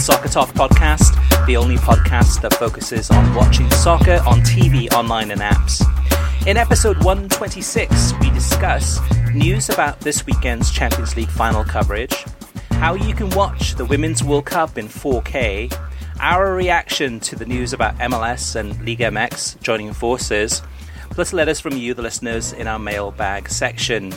Soccer Talk podcast, the only podcast that focuses on watching soccer on TV, online, and apps. In episode 126, we discuss news about this weekend's Champions League final coverage, how you can watch the Women's World Cup in 4K, our reaction to the news about MLS and Liga MX joining forces, plus letters from you, the listeners, in our mailbag section.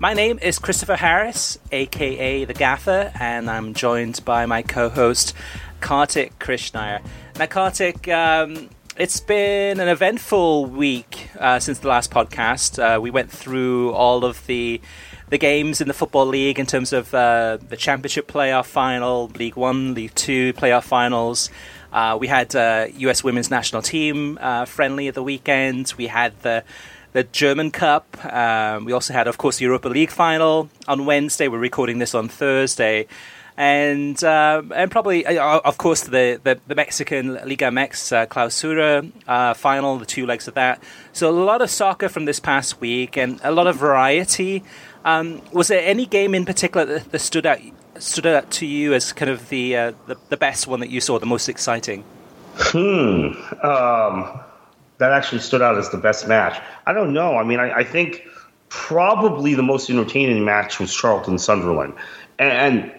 My name is Christopher Harris, aka The Gaffer, and I'm joined by my co host, Kartik Krishnaiyer. Now, Kartik, um, it's been an eventful week uh, since the last podcast. Uh, we went through all of the the games in the football league in terms of uh, the championship playoff final, League One, League Two playoff finals. Uh, we had uh, U.S. Women's National Team uh, friendly at the weekend. We had the the German Cup. Um, we also had, of course, the Europa League final on Wednesday. We're recording this on Thursday. And um, and probably, uh, of course, the, the, the Mexican Liga MX uh, Clausura uh, final, the two legs of that. So a lot of soccer from this past week and a lot of variety. Um, was there any game in particular that, that stood out stood out to you as kind of the, uh, the the best one that you saw, the most exciting? Hmm. Um, that actually stood out as the best match. I don't know. I mean, I, I think probably the most entertaining match was Charlton Sunderland, and, and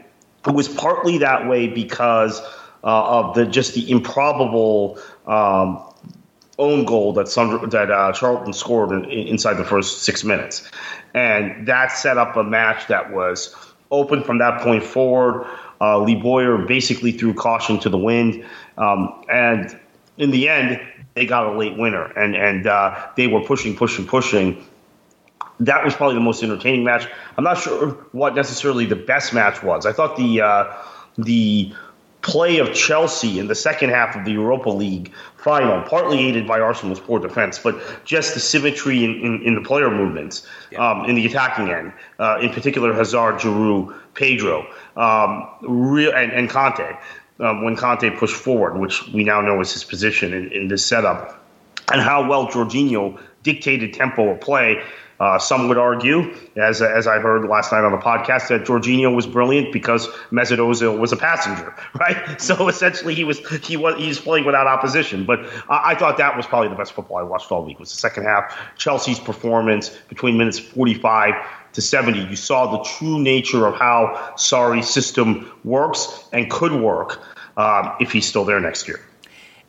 it was partly that way because uh, of the just the improbable um, own goal that Sunder, that uh, Charlton scored in, inside the first six minutes, and that set up a match that was open from that point forward. Uh, Lee Bowyer basically threw caution to the wind, um, and in the end, they got a late winner, and and uh, they were pushing, pushing, pushing. That was probably the most entertaining match. I'm not sure what necessarily the best match was. I thought the uh, the play of Chelsea in the second half of the Europa League final, partly aided by Arsenal's poor defense, but just the symmetry in, in, in the player movements yeah. um, in the attacking end, uh, in particular Hazard, Giroud, Pedro, um, real, and, and Kanté um, when Kanté pushed forward, which we now know is his position in, in this setup, and how well Jorginho dictated tempo of play. Uh, some would argue, as as I heard last night on the podcast, that Jorginho was brilliant because Mesut Ozil was a passenger, right? So essentially, he was he was he's playing without opposition. But I, I thought that was probably the best football I watched all week. Was the second half Chelsea's performance between minutes 45 to 70, you saw the true nature of how Sarri's system works and could work um, if he's still there next year.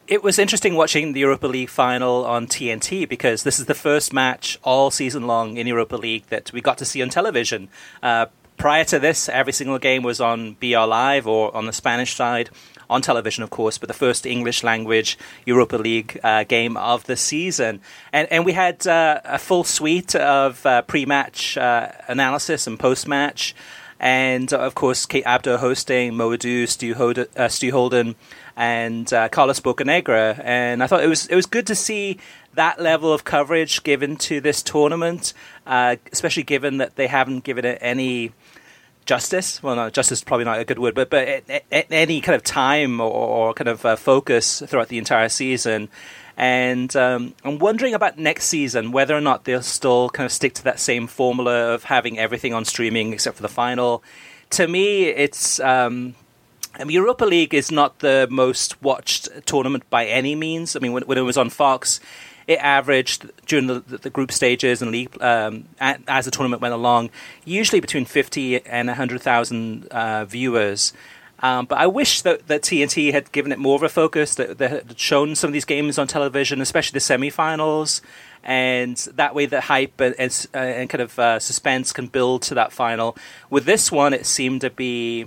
It was interesting watching the Europa League final on TNT because this is the first match all season long in Europa League that we got to see on television. Uh, prior to this, every single game was on BR Live or on the Spanish side on television, of course, but the first English language Europa League uh, game of the season. And, and we had uh, a full suite of uh, pre match uh, analysis and post match. And of course, Kate Abdo hosting, Mo Edu, Stu, uh, Stu Holden, and uh, Carlos Bocanegra. And I thought it was it was good to see that level of coverage given to this tournament, especially given that they haven't given it any justice. Well, no, justice is probably not a good word, but but at, at any kind of time or, or kind of uh, focus throughout the entire season. And um, I'm wondering about next season whether or not they'll still kind of stick to that same formula of having everything on streaming except for the final. To me, it's. Um, I mean, Europa League is not the most watched tournament by any means. I mean, when, when it was on Fox, it averaged during the, the group stages and league um, as the tournament went along, usually between fifty and hundred thousand uh, viewers. Um, but I wish that, that TNT had given it more of a focus, that, that had shown some of these games on television, especially the semifinals, and that way the hype and, and, uh, and kind of uh, suspense can build to that final. With this one, it seemed to be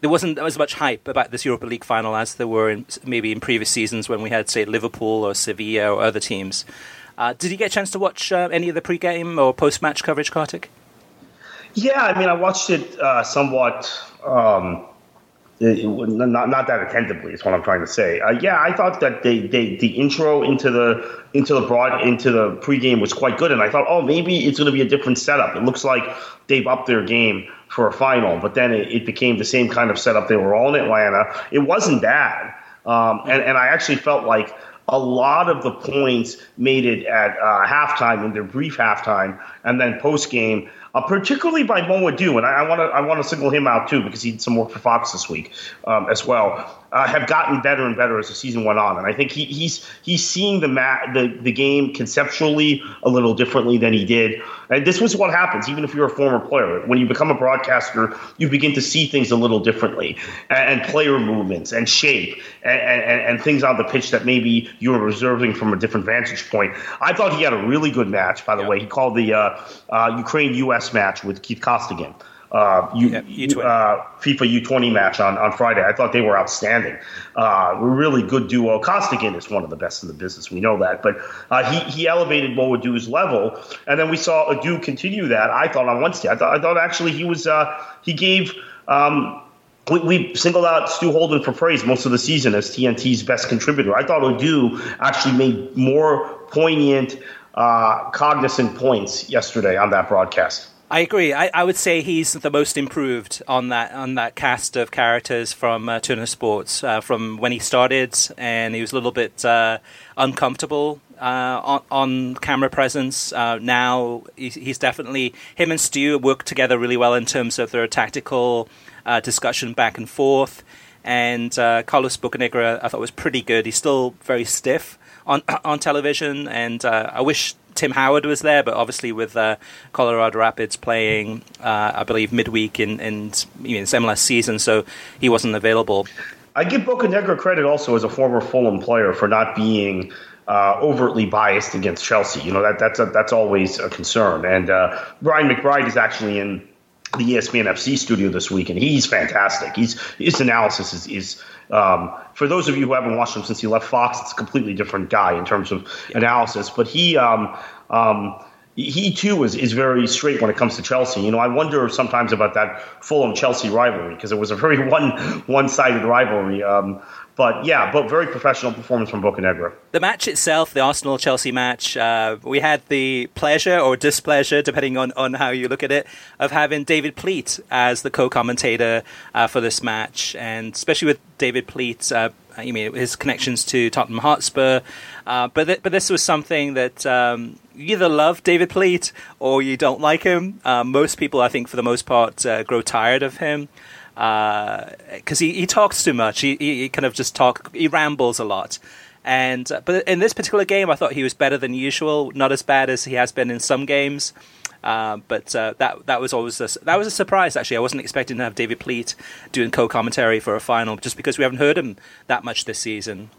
there wasn't as much hype about this Europa League final as there were in, maybe in previous seasons when we had, say, Liverpool or Sevilla or other teams. Uh, did you get a chance to watch uh, any of the pre-game or post-match coverage, Kartik? Yeah, I mean, I watched it uh, somewhat. Um, not not that attentively is what I'm trying to say. Uh, yeah, I thought that they, they the intro into the into the broad into the pregame was quite good, and I thought, oh, maybe it's going to be a different setup. It looks like they've upped their game for a final, but then it, it became the same kind of setup. They were all in Atlanta. It wasn't bad, um, and and I actually felt like a lot of the points made it at uh, halftime in their brief halftime, and then post game uh, particularly by Mo Edu, and I want to I want to single him out too because he did some work for Fox this week um, as well. Uh, have gotten better and better as the season went on, and I think he, he's he's seeing the, ma- the the game conceptually a little differently than he did. And this was what happens, even if you're a former player. When you become a broadcaster, you begin to see things a little differently, and, and player movements and shape and, and, and things on the pitch that maybe you were observing from a different vantage point. I thought he had a really good match. By the way, he called the uh, uh, Ukraine U.S match with Keith Costigan. Uh, U, uh, FIFA U20 match on, on Friday. I thought they were outstanding. Uh, really good duo. Costigan is one of the best in the business. We know that. But uh, he, he elevated Mo Edu's level. And then we saw Edu continue that, I thought, on Wednesday. I thought, I thought actually he was, uh, he gave, um, we, we, singled out Stu Holden for praise most of the season as TNT's best contributor. I thought Edu actually made more poignant, uh, cognizant points yesterday on that broadcast. I agree. I, I, would say he's the most improved on that on that cast of characters from uh, Turner Sports uh, from when he started, and he was a little bit uh, uncomfortable uh, on, on, camera presence. Uh, now he's, he's, definitely him and Stu work together really well in terms of their tactical uh, discussion back and forth. And Carlos Bocanegra, I thought was pretty good. He's still very stiff on on television, and I wish Tim Howard was there, but obviously with uh, Colorado Rapids playing, uh, I believe midweek in in you know, MLS season, so he wasn't available. I give Bocanegra credit also as a former Fulham player for not being uh, overtly biased against Chelsea. You know that that's a, that's always a concern. And uh, Brian McBride is actually in the ESPN FC studio this week, and he's fantastic. He's his analysis is, is um, for those of you who haven't watched him since he left Fox, it's a completely different guy in terms of yeah. analysis. But he um, um, he too is, is very straight when it comes to Chelsea. You know, I wonder sometimes about that Fulham Chelsea rivalry because it was a very one one sided rivalry. But yeah, but very professional performance from Bocanegra. The match itself, the Arsenal Chelsea match, uh, we had the pleasure or displeasure, depending on, on how you look at it, of having David Pleat as the co commentator uh, for this match. And especially with David Pleat, uh, you mean his connections to Tottenham Hotspur. Uh, but, th- but this was something that. Um, you either love David Pleat or you don't like him. Uh, most people, I think, for the most part, uh, grow tired of him because uh, he, he talks too much. He, he, he kind of just talk. He rambles a lot. And uh, but in this particular game, I thought he was better than usual. Not as bad as he has been in some games. Uh, but uh, that that was always a, that was a surprise. Actually, I wasn't expecting to have David Pleat doing co-commentary for a final, just because we haven't heard him that much this season.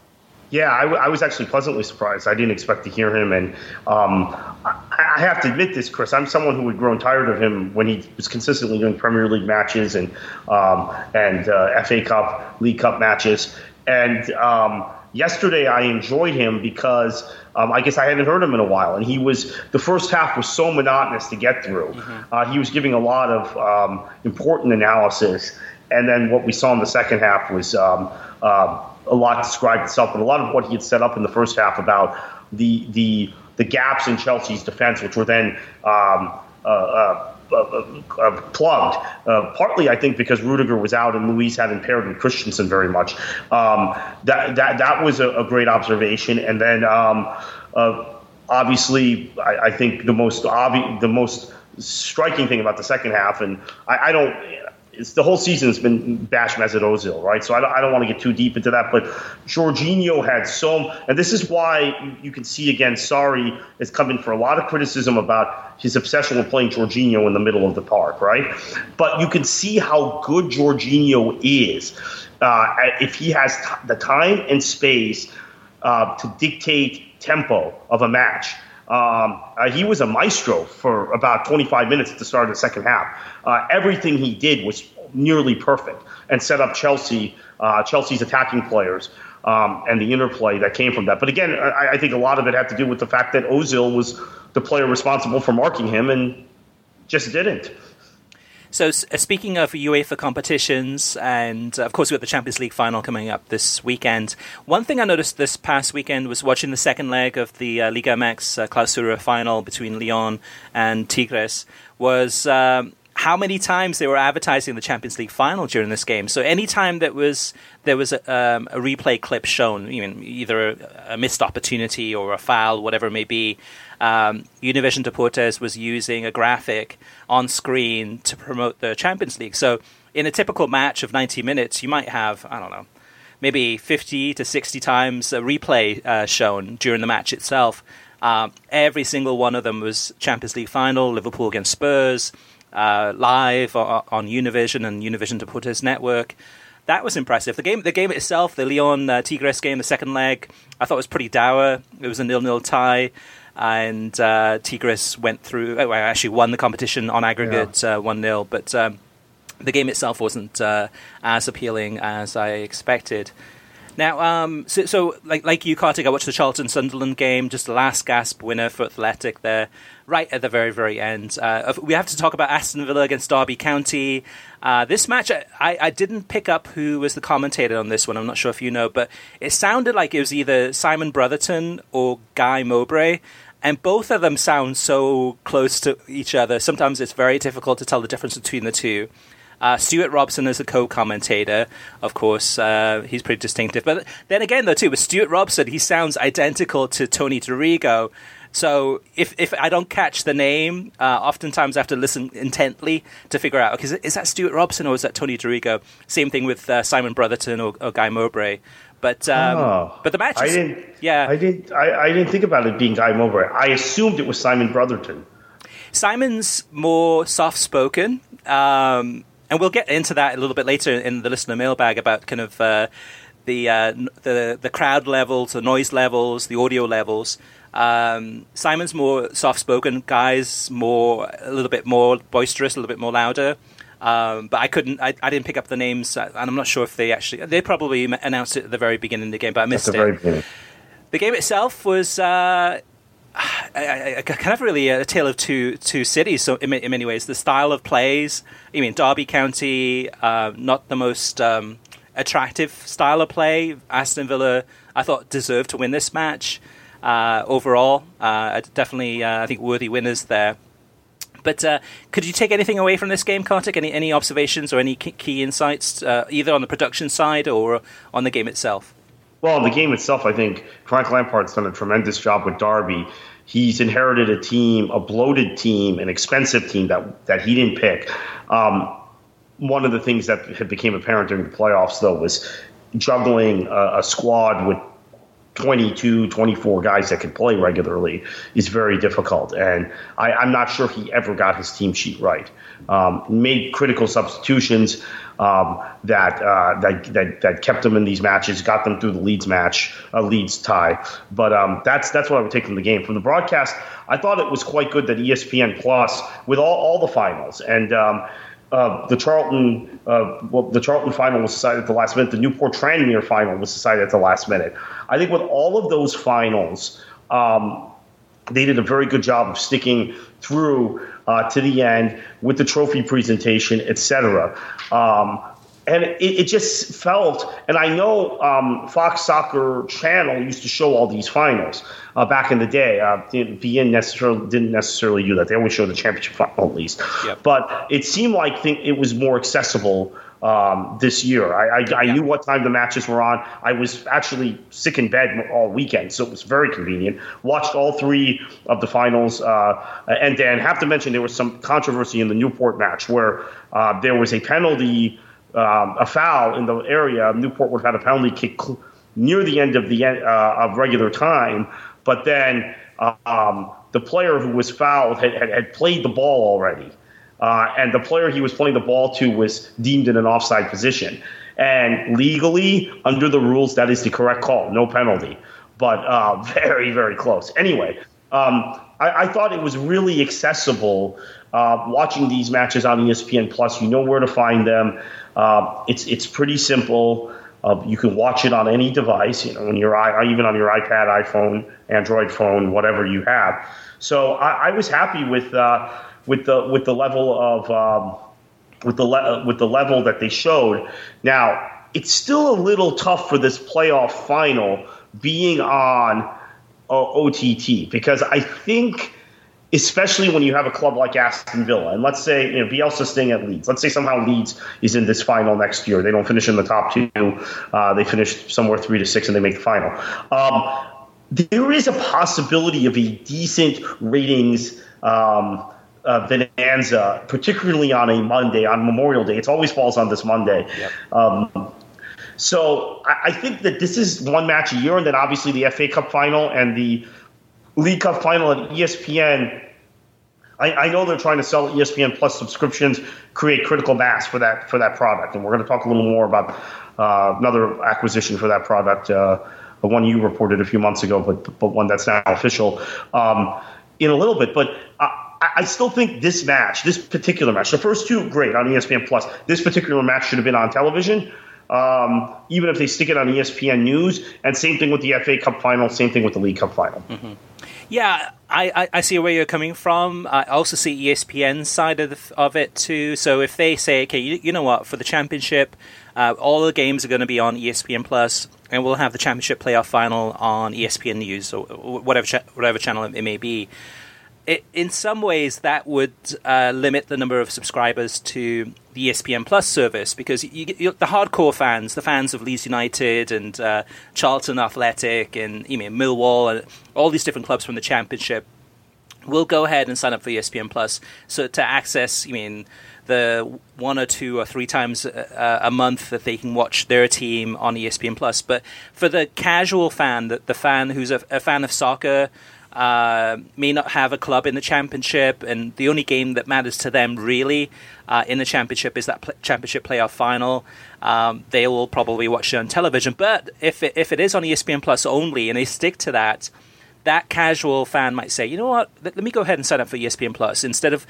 Yeah, I, w- I was actually pleasantly surprised. I didn't expect to hear him, and um, I, I, have to admit this, Chris. I'm someone who had grown tired of him when he was consistently doing Premier League matches and um, and uh, FA Cup, League Cup matches. And um, yesterday, I enjoyed him because um, I guess I hadn't heard him in a while, and he was the first half was so monotonous to get through. Mm-hmm. Uh, he was giving a lot of um, important analysis, and then what we saw in the second half was. Um, uh, a lot described itself, and a lot of what he had set up in the first half about the the the gaps in Chelsea's defense, which were then um, uh, uh, uh, uh plugged. Uh, partly, I think, because Rudiger was out and Luiz hadn't paired with Christensen very much. Um, that that that was a, a great observation, and then um, uh, obviously, I, I, think the most obvious, the most striking thing about the second half, and I, I don't it's the whole season has been bash Mesut Ozil, right? So I don't, I don't want to get too deep into that, but Jorginho had so, and this is why you, you can see again, Sarri, is coming for a lot of criticism about his obsession with playing Jorginho in the middle of the park, right? But you can see how good Jorginho is uh, if he has t- the time and space uh, to dictate tempo of a match. Um, uh, he was a maestro for about 25 minutes at the start of the second half. Uh, everything he did was nearly perfect and set up Chelsea, uh, Chelsea's attacking players. Um, and the interplay that came from that. But again, I, I, think a lot of it had to do with the fact that Ozil was the player responsible for marking him and just didn't. So, uh, speaking of UEFA competitions, and uh, of course, we've got the Champions League final coming up this weekend. One thing I noticed this past weekend was watching the second leg of the uh, Liga MX uh, Clausura final between León and Tigres was um, how many times they were advertising the Champions League final during this game. So, any time that was there was a, um, a replay clip shown, even either a, a missed opportunity or a foul, whatever it may be um, Univision Deportes was using a graphic on screen to promote the Champions League. So in a typical match of 90 minutes, you might have, I don't know, maybe 50 to 60 times a replay uh, shown during the match itself. Uh, every single one of them was Champions League final, Liverpool against Spurs, uh, live on, on Univision and Univision Deportes Network that was impressive. The game, the game itself, the León uh, Tigres game, the second leg, I thought was pretty dour. It was a nil-nil tie and uh, Tigres went through. Oh, actually won the competition on aggregate uh, one yeah. 0 but um, the game itself wasn't uh, as appealing as I expected. Now, um, so, so, like like you, Kartik, I watched the Charlton Sunderland game, just the last gasp winner for Athletic there, right at the very very end. Uh, we have to talk about Aston Villa against Derby County. Uh, this match, I, I didn't pick up who was the commentator on this one. I'm not sure if you know, but it sounded like it was either Simon Brotherton or Guy Mowbray and both of them sound so close to each other. Sometimes it's very difficult to tell the difference between the two. Uh, Stuart Robson is a co-commentator, of course. Uh, he's pretty distinctive. But then again, though, too, with Stuart Robson, he sounds identical to Tony Dorigo. So if if I don't catch the name, uh, oftentimes I have to listen intently to figure out, okay, is that Stuart Robson or is that Tony Dorigo? Same thing with uh, Simon Brotherton or, or Guy Mowbray. But um, oh, but the match, I didn't. Yeah, I didn't. I, I, didn't think about it being Guy Mowbray. I assumed it was Simon Brotherton. Simon's more soft spoken, um, and we'll get into that a little bit later in the listener mailbag about kind of uh, the uh, the the crowd levels, the noise levels, the audio levels. Um, Simon's more soft spoken. Guy's more a little bit more boisterous, a little bit more louder. Um, but I couldn't. I, I, didn't pick up the names, uh, and I'm not sure if they actually. They probably announced it at the very beginning of the game, but I missed at the it. Very beginning. The game itself was uh, kind of really a tale of two two cities. So in, in, many ways, the style of plays. I mean, Derby County, uh, not the most um, attractive style of play. Aston Villa, I thought, deserved to win this match. Uh, overall, uh, definitely, uh, I think worthy winners there. But uh, could you take anything away from this game, Kartik? Any any observations or any key insights, uh, either on the production side or on the game itself? Well, the game itself, I think Frank Lampard's done a tremendous job with Derby. He's inherited a team, a bloated team, an expensive team that that he didn't pick. Um, one of the things that had became apparent during the playoffs, though, was juggling a, a squad with 22, 24 guys that can play regularly is very difficult. And I, am not sure he ever got his team sheet right. Um, made critical substitutions um, that, uh, that, that that kept them in these matches, got them through the Leeds match, uh, Leeds tie. But um, that's that's what I would take from the game. From the broadcast, I thought it was quite good that ESPN Plus, with all, all the finals, and um, uh, the Charlton, uh, well, the Charlton final was decided at the last minute. The Newport Tranmere final was decided at the last minute. I think with all of those finals, um, they did a very good job of sticking through uh, to the end with the trophy presentation, etc. Um, and it, it, just felt, and I know um, Fox Soccer Channel used to show all these finals uh, back in the day. Uh, beIN necessarily didn't necessarily do that; they always showed the championship final at least. Yep. But it seemed like think it was more accessible um, this year. I, I, I knew what time the matches were on. I was actually sick in bed all weekend, so it was very convenient. Watched all three of the finals, uh, and then have to mention there was some controversy in the Newport match where uh, there was a penalty um, a foul in the area, Newport would have had a penalty kick cl- near the end of the uh, of regular time. But then um, the player who was fouled had, had, had played the ball already, uh, and the player he was playing the ball to was deemed in an offside position. And legally, under the rules, that is the correct call, no penalty. But uh, very, very close. Anyway, um, I, I thought it was really accessible. Uh, watching these matches on ESPN Plus, you know where to find them. Uh, it's it's pretty simple. Uh, you can watch it on any device, you know, on your even on your iPad, iPhone, Android phone, whatever you have. So I, I was happy with uh, with the with the level of um, with the le- with the level that they showed. Now it's still a little tough for this playoff final being on uh, OTT because I think especially when you have a club like Aston Villa, and let's say you know Bielsa staying at Leeds. Let's say somehow Leeds is in this final next year. They don't finish in the top two. Uh, they finish somewhere three to six, and they make the final. Um, there is a possibility of a decent ratings. Um, uh, bonanza, particularly on a Monday, on Memorial Day. It always falls on this Monday. Yep. Um, so I, I, think that this is one match a year, and then obviously the FA Cup final and the League Cup final at ESPN. I, I, know they're trying to sell ESPN Plus subscriptions, create critical mass for that for that product, and we're going to talk a little more about uh, another acquisition for that product, uh, the one you reported a few months ago, but but one that's now official um, in a little bit. But I, still think this match, this particular match, the first two great on ESPN Plus. This particular match should have been on television. Um, even if they stick it on ESPN News, and same thing with the FA Cup final, same thing with the League Cup final. Mm-hmm. Yeah, I, I, I, see where you're coming from. I also see ESPN's side of, the, of it too. So if they say, okay, you, you know what, for the championship, uh, all the games are going to be on ESPN Plus, and we'll have the championship playoff final on ESPN News or whatever cha- whatever channel it may be. It, in some ways, that would uh, limit the number of subscribers to the ESPN Plus service because you, you, the hardcore fans, the fans of Leeds United and uh, Charlton Athletic and you Millwall and all these different clubs from the Championship, will go ahead and sign up for ESPN Plus. So to access, you mean the one or two or three times a, a, month that they can watch their team on ESPN Plus. But for the casual fan, the, the fan who's a, a fan of soccer uh, may not have a club in the championship, and the only game that matters to them really uh, in the championship is that pl- championship playoff final. Um, they will probably watch it on television, but if it, if it is on ESPN Plus only, and they stick to that, that casual fan might say, you know what, let, let me go ahead and sign up for ESPN Plus instead of.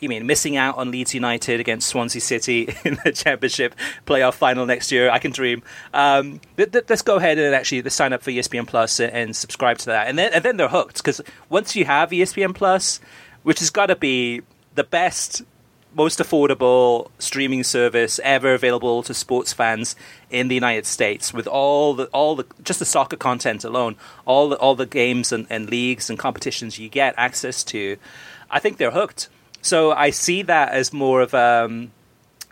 You mean missing out on Leeds United against Swansea City in the Championship playoff final next year? I can dream. Um, th- th- let's go ahead and actually sign up for ESPN Plus and, and subscribe to that, and then and then they're hooked because once you have ESPN Plus, which has got to be the best most affordable streaming service ever available to sports fans in the United States with all the all the just the soccer content alone all the all the games and, and leagues and competitions you get access to I think they're hooked so I see that as more of um,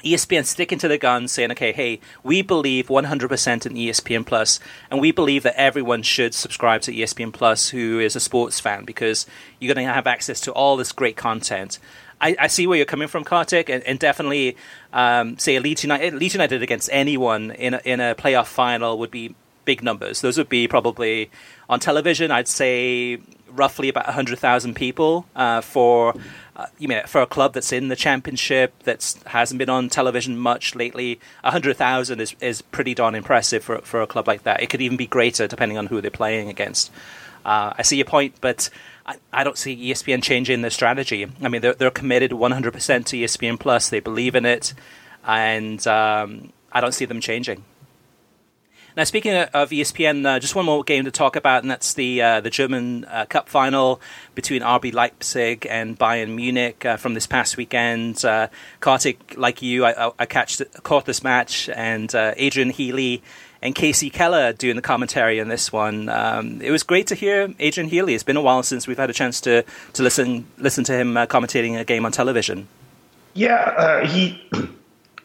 ESPN sticking to the gun, saying, "Okay, hey, we believe 100% in ESPN Plus, and we believe that everyone should subscribe to ESPN Plus who is a sports fan because you're going to have access to all this great content." I, I see where you're coming from, Kartik, and, and definitely, um, say Leeds United, Leeds United against anyone in a, in a playoff final would be big numbers. Those would be probably on television. I'd say roughly about 100,000 people uh, for uh, you mean for a club that's in the championship that hasn't been on television much lately. 100,000 is is pretty darn impressive for for a club like that. It could even be greater depending on who they're playing against. Uh, I see your point, but I, I, don't see ESPN changing their strategy. I mean, they're they're committed 100% to ESPN Plus. They believe in it, and um, I don't see them changing. Now, speaking of ESPN, uh, just one more game to talk about, and that's the uh, the German uh, Cup final between RB Leipzig and Bayern Munich uh, from this past weekend. Uh, Kartik, like you, I, I caught this match, and uh, Adrian Healy and Kasey Keller doing the commentary on this one. Um, it was great to hear Adrian Healy. It's been a while since we've had a chance to, to listen listen to him commentating a game on television. Yeah, he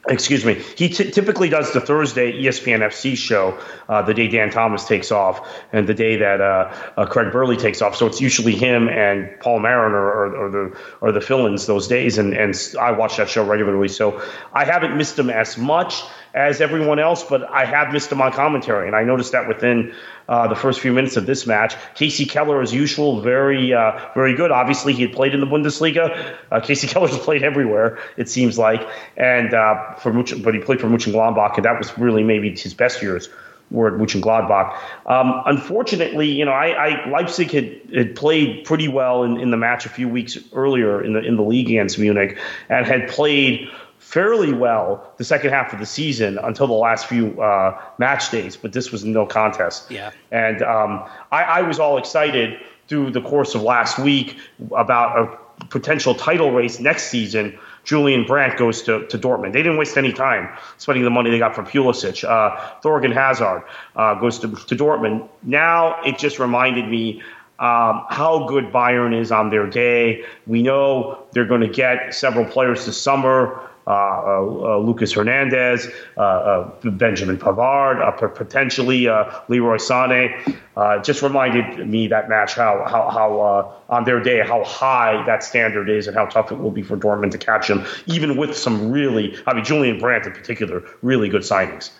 excuse me. He t- typically does the thursday espn fc show uh, the day dan thomas takes off and the day that uh, uh, craig burley takes off. So it's usually him and paul mariner or, or the or the fill-ins those days. And, and i watch that show regularly. So i haven't missed him as much as everyone else, but I have missed him on commentary, and I noticed that within uh, the first few minutes of this match. Kasey Keller, as usual, very uh, very good. Obviously, he had played in the Bundesliga. Uh, Kasey Keller's played everywhere, it seems like, and uh, for Much- but he played for Mönchengladbach, and that was really maybe his best years were at Mönchengladbach. Um, unfortunately, you know, I, I Leipzig had, had played pretty well in, in the match a few weeks earlier in the in the league against Munich, and had played fairly well the second half of the season until the last few uh, match days. But this was no contest. Yeah, and um, I, I was all excited through the course of last week about a potential title race next season Julian Brandt goes to, to Dortmund. They didn't waste any time spending the money they got from Pulisic. Uh, Thorgan Hazard uh, goes to, to Dortmund. Now it just reminded me um, how good Bayern is on their day. We know they're going to get several players this summer. Uh, uh, uh, Lucas Hernandez, Benjamin Pavard, potentially Leroy Sané. just reminded me that match how how, how on their day how high that standard is and how tough it will be for Dortmund to catch them, even with some really, I mean Julian Brandt in particular, really good signings.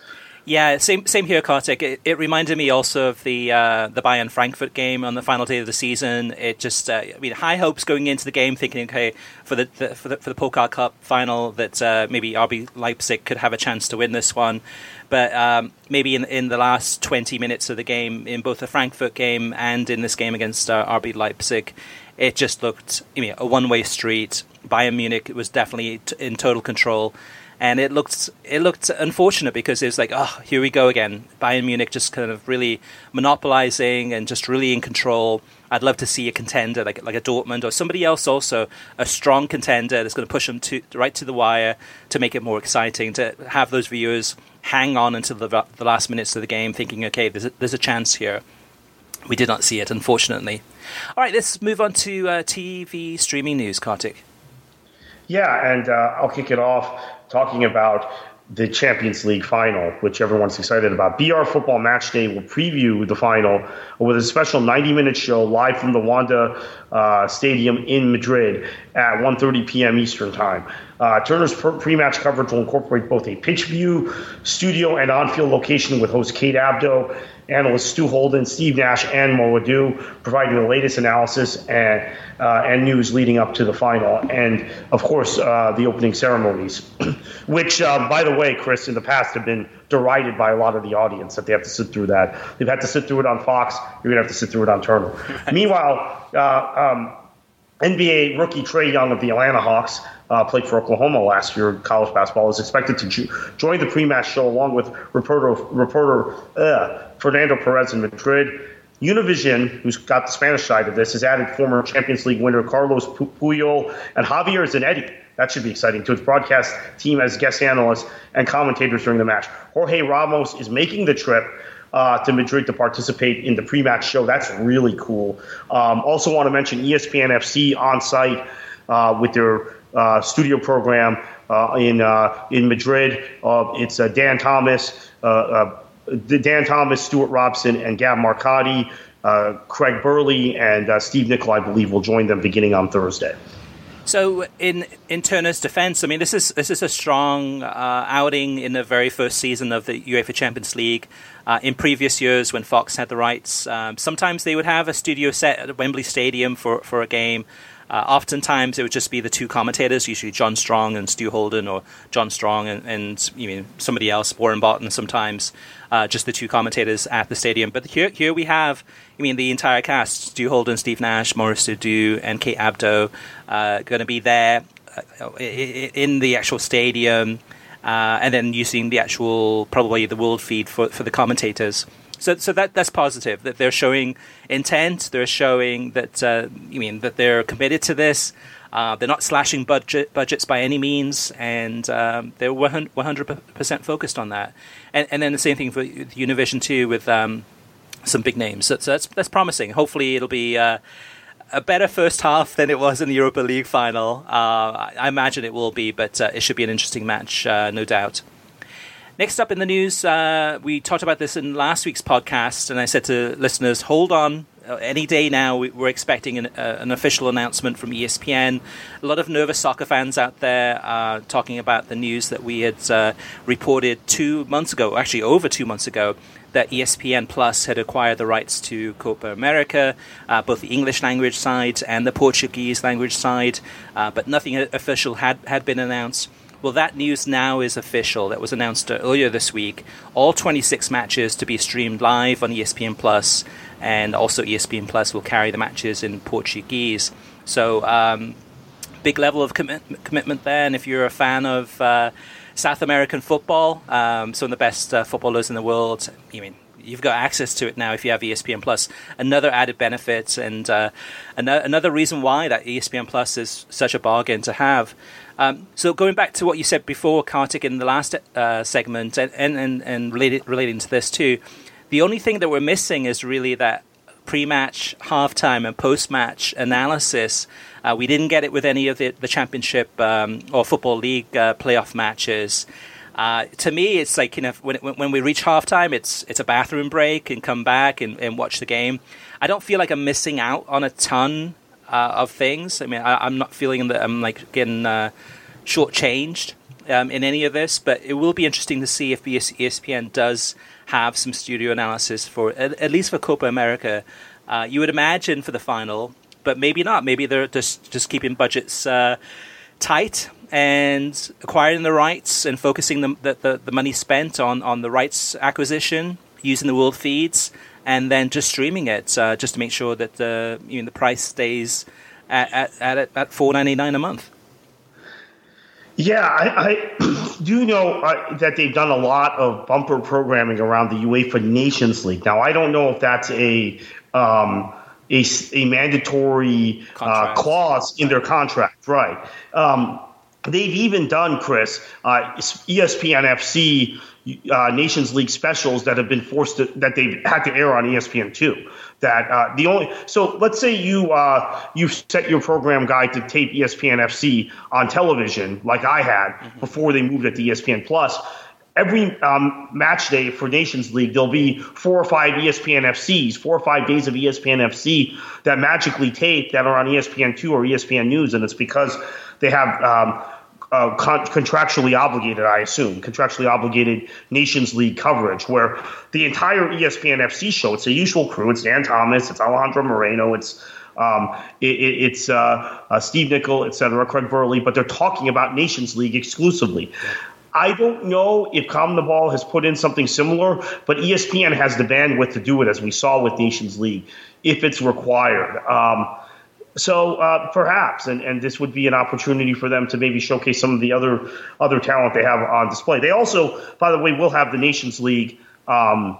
Yeah, same same here, Kartik. It, it reminded me also of the uh, the Bayern Frankfurt game on the final day of the season. It just, uh, I mean, high hopes going into the game, thinking, okay, for the, the for the for the Pokal Cup final, that uh, maybe RB Leipzig could have a chance to win this one. But um, maybe in in the last twenty minutes of the game, in both the Frankfurt game and in this game against uh, RB Leipzig, it just looked, I mean, a one way street. Bayern Munich was definitely t- in total control and it looked it looked unfortunate because it was like, oh, here we go again. Bayern Munich just kind of really monopolizing and just really in control. I'd love to see a contender like like a Dortmund or somebody else also a strong contender that's going to push them to right to the wire to make it more exciting to have those viewers hang on until the, the last minutes of the game, thinking, okay, there's a, there's a chance here. We did not see it, unfortunately. All right, let's move on to uh, TV streaming news, Kartik. Yeah, and uh, I'll kick it off talking about the Champions League final, which everyone's excited about. BR Football Match Day will preview the final with a special 90-minute show live from the Wanda uh, Stadium in Madrid at 1:30 p.m. Eastern Time. Uh, Turner's pre-match coverage will incorporate both a pitch view, studio, and on-field location with host Kate Abdo analysts Stu Holden, Steve Nash, and Mo Edu, providing the latest analysis and uh, and news leading up to the final, and of course uh, the opening ceremonies, which, uh, by the way, Chris, in the past have been derided by a lot of the audience that they have to sit through that. They've had to sit through it on Fox. You're gonna have to sit through it on Turner. Meanwhile. Uh, um, NBA rookie Trae Young of the Atlanta Hawks uh, played for Oklahoma last year in college basketball, is expected to jo- join the pre-match show along with reporter, reporter uh, Fernando Perez in Madrid. Univision, who's got the Spanish side of this, has added former Champions League winner Carlos Puyol and Javier Zanetti. That should be exciting to its broadcast team as guest analysts and commentators during the match. Jorge Ramos is making the trip uh, to Madrid to participate in the pre-match show. That's really cool. Um, also, want to mention ESPN FC on site uh, with their uh, studio program uh, in uh, in Madrid. Uh, it's Dan Thomas, Dan Thomas, Stuart Robson, and Gab Marcotti. Craig Burley and Steve Nicol, I believe, will join them beginning on Thursday. So, in in Turner's defense, I mean, this is this is a strong uh, outing in the very first season of the UEFA Champions League. Uh, in previous years, when Fox had the rights, um, sometimes they would have a studio set at Wembley Stadium for for a game. Uh, oftentimes, it would just be the two commentators, usually John Strong and Stu Holden, or John Strong and, and you mean somebody else, Warren Barton. Sometimes, uh, just the two commentators at the stadium. But here, here we have, I mean, the entire cast: Stu Holden, Steve Nash, Maurice Edu, and Kate Abdo, uh, going to be there uh, in the actual stadium, uh, and then using the actual probably the world feed for for the commentators. So, so that that's positive. That they're showing intent. They're showing that uh, you mean that they're committed to this. Uh, they're not slashing budget budgets by any means, and um, they're one hundred percent focused on that. And, and then the same thing for Univision too, with um, some big names. So, so, that's that's promising. Hopefully, it'll be. Uh, a better first half than it was in the Europa League final. Uh, I imagine it will be, but uh, it should be an interesting match, uh, no doubt. Next up in the news, we talked about this in last week's podcast, and I said to listeners, hold on. Uh, any day now, we're expecting an, uh, an, official announcement from ESPN. A lot of nervous soccer fans out there are talking about the news that we had uh, reported two months ago, actually over two months ago, that ESPN Plus had acquired the rights to Copa America, uh, both the English language side and the Portuguese language side, uh, but nothing official had, had been announced. Well, that news now is official. That was announced earlier this week. All 26 matches to be streamed live on ESPN Plus, and also ESPN Plus will carry the matches in Portuguese. So, um, big level of commit- commitment there. And if you're a fan of uh, South American football, um, some of the best uh, footballers in the world, I mean, you've got access to it now if you have ESPN Plus. Another added benefit and uh, another reason why that ESPN Plus is such a bargain to have. Um, so going back to what you said before, Kartik, in the last uh, segment, and, and, and related, relating to this too, the only thing that we're missing is really that pre-match, halftime, and post-match analysis. Uh, we didn't get it with any of the, the championship um, or football league uh, playoff matches. Uh, to me, it's like you know when, when we reach halftime, it's it's a bathroom break and come back and, and watch the game. I don't feel like I'm missing out on a ton uh, of things. I mean, I, am not feeling that I'm like getting uh, shortchanged um, in any of this, but it will be interesting to see if ESPN does have some studio analysis for at, at least for Copa America. Uh, you would imagine for the final, but maybe not. Maybe they're just just keeping budgets uh, tight and acquiring the rights and focusing the, the, the, money spent on, on the rights acquisition, using the world feeds, and then just streaming it uh, just to make sure that the you know, the price stays at at, at, at four ninety nine a month. Yeah, I, I do know uh, that they've done a lot of bumper programming around the UEFA Nations League. Now, I don't know if that's a um, a, a, mandatory uh, clause in their contract, right? Um, they've even done, Chris, uh, ESPN FC uh, Nations League specials that have been forced to, that they've had to air on ESPN two. That uh, the only so let's say you uh, you set your program guide to tape ESPN FC on television like I had mm-hmm. before they moved it to ESPN Plus. Every um, match day for Nations League, there'll be four or five ESPN FCs, four or five days of ESPN FC that magically tape that are on ESPN two or ESPN News, and it's because they have um, uh, con- contractually obligated, I assume, contractually obligated Nations League coverage, where the entire ESPN FC show, it's the usual crew. It's Dan Thomas, it's Alejandro Moreno, it's um, it, it's uh, uh, Steve Nicol, et cetera, Craig Burley, but they're talking about Nations League exclusively. I don't know if CONMEBOL has put in something similar, but ESPN has the bandwidth to do it, as we saw with Nations League, if it's required. Um, so uh, perhaps, and, and this would be an opportunity for them to maybe showcase some of the other other talent they have on display. They also, by the way, will have the Nations League um,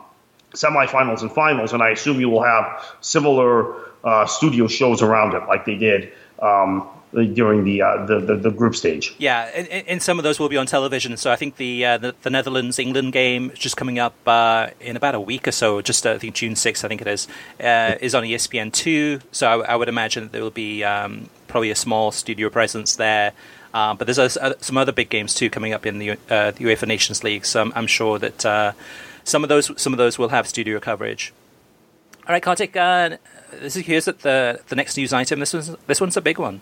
semifinals and finals, and I assume you will have similar uh, studio shows around it, like they did um, during the, uh, the, the, the group stage. Yeah, and, and, some of those will be on television. So I think the uh, the, the, Netherlands England game is just coming up uh, in about a week or so. Just uh, I think June sixth, I think it is, uh, is on ESPN two. So I, I, would imagine that there will be um, probably a small studio presence there. Uh, but there's some other big games too coming up in the, the UEFA Nations League. So I'm, I'm sure that some of those some of those will have studio coverage. All right, Kartik. This is here's the the next news item. This one's this one's a big one.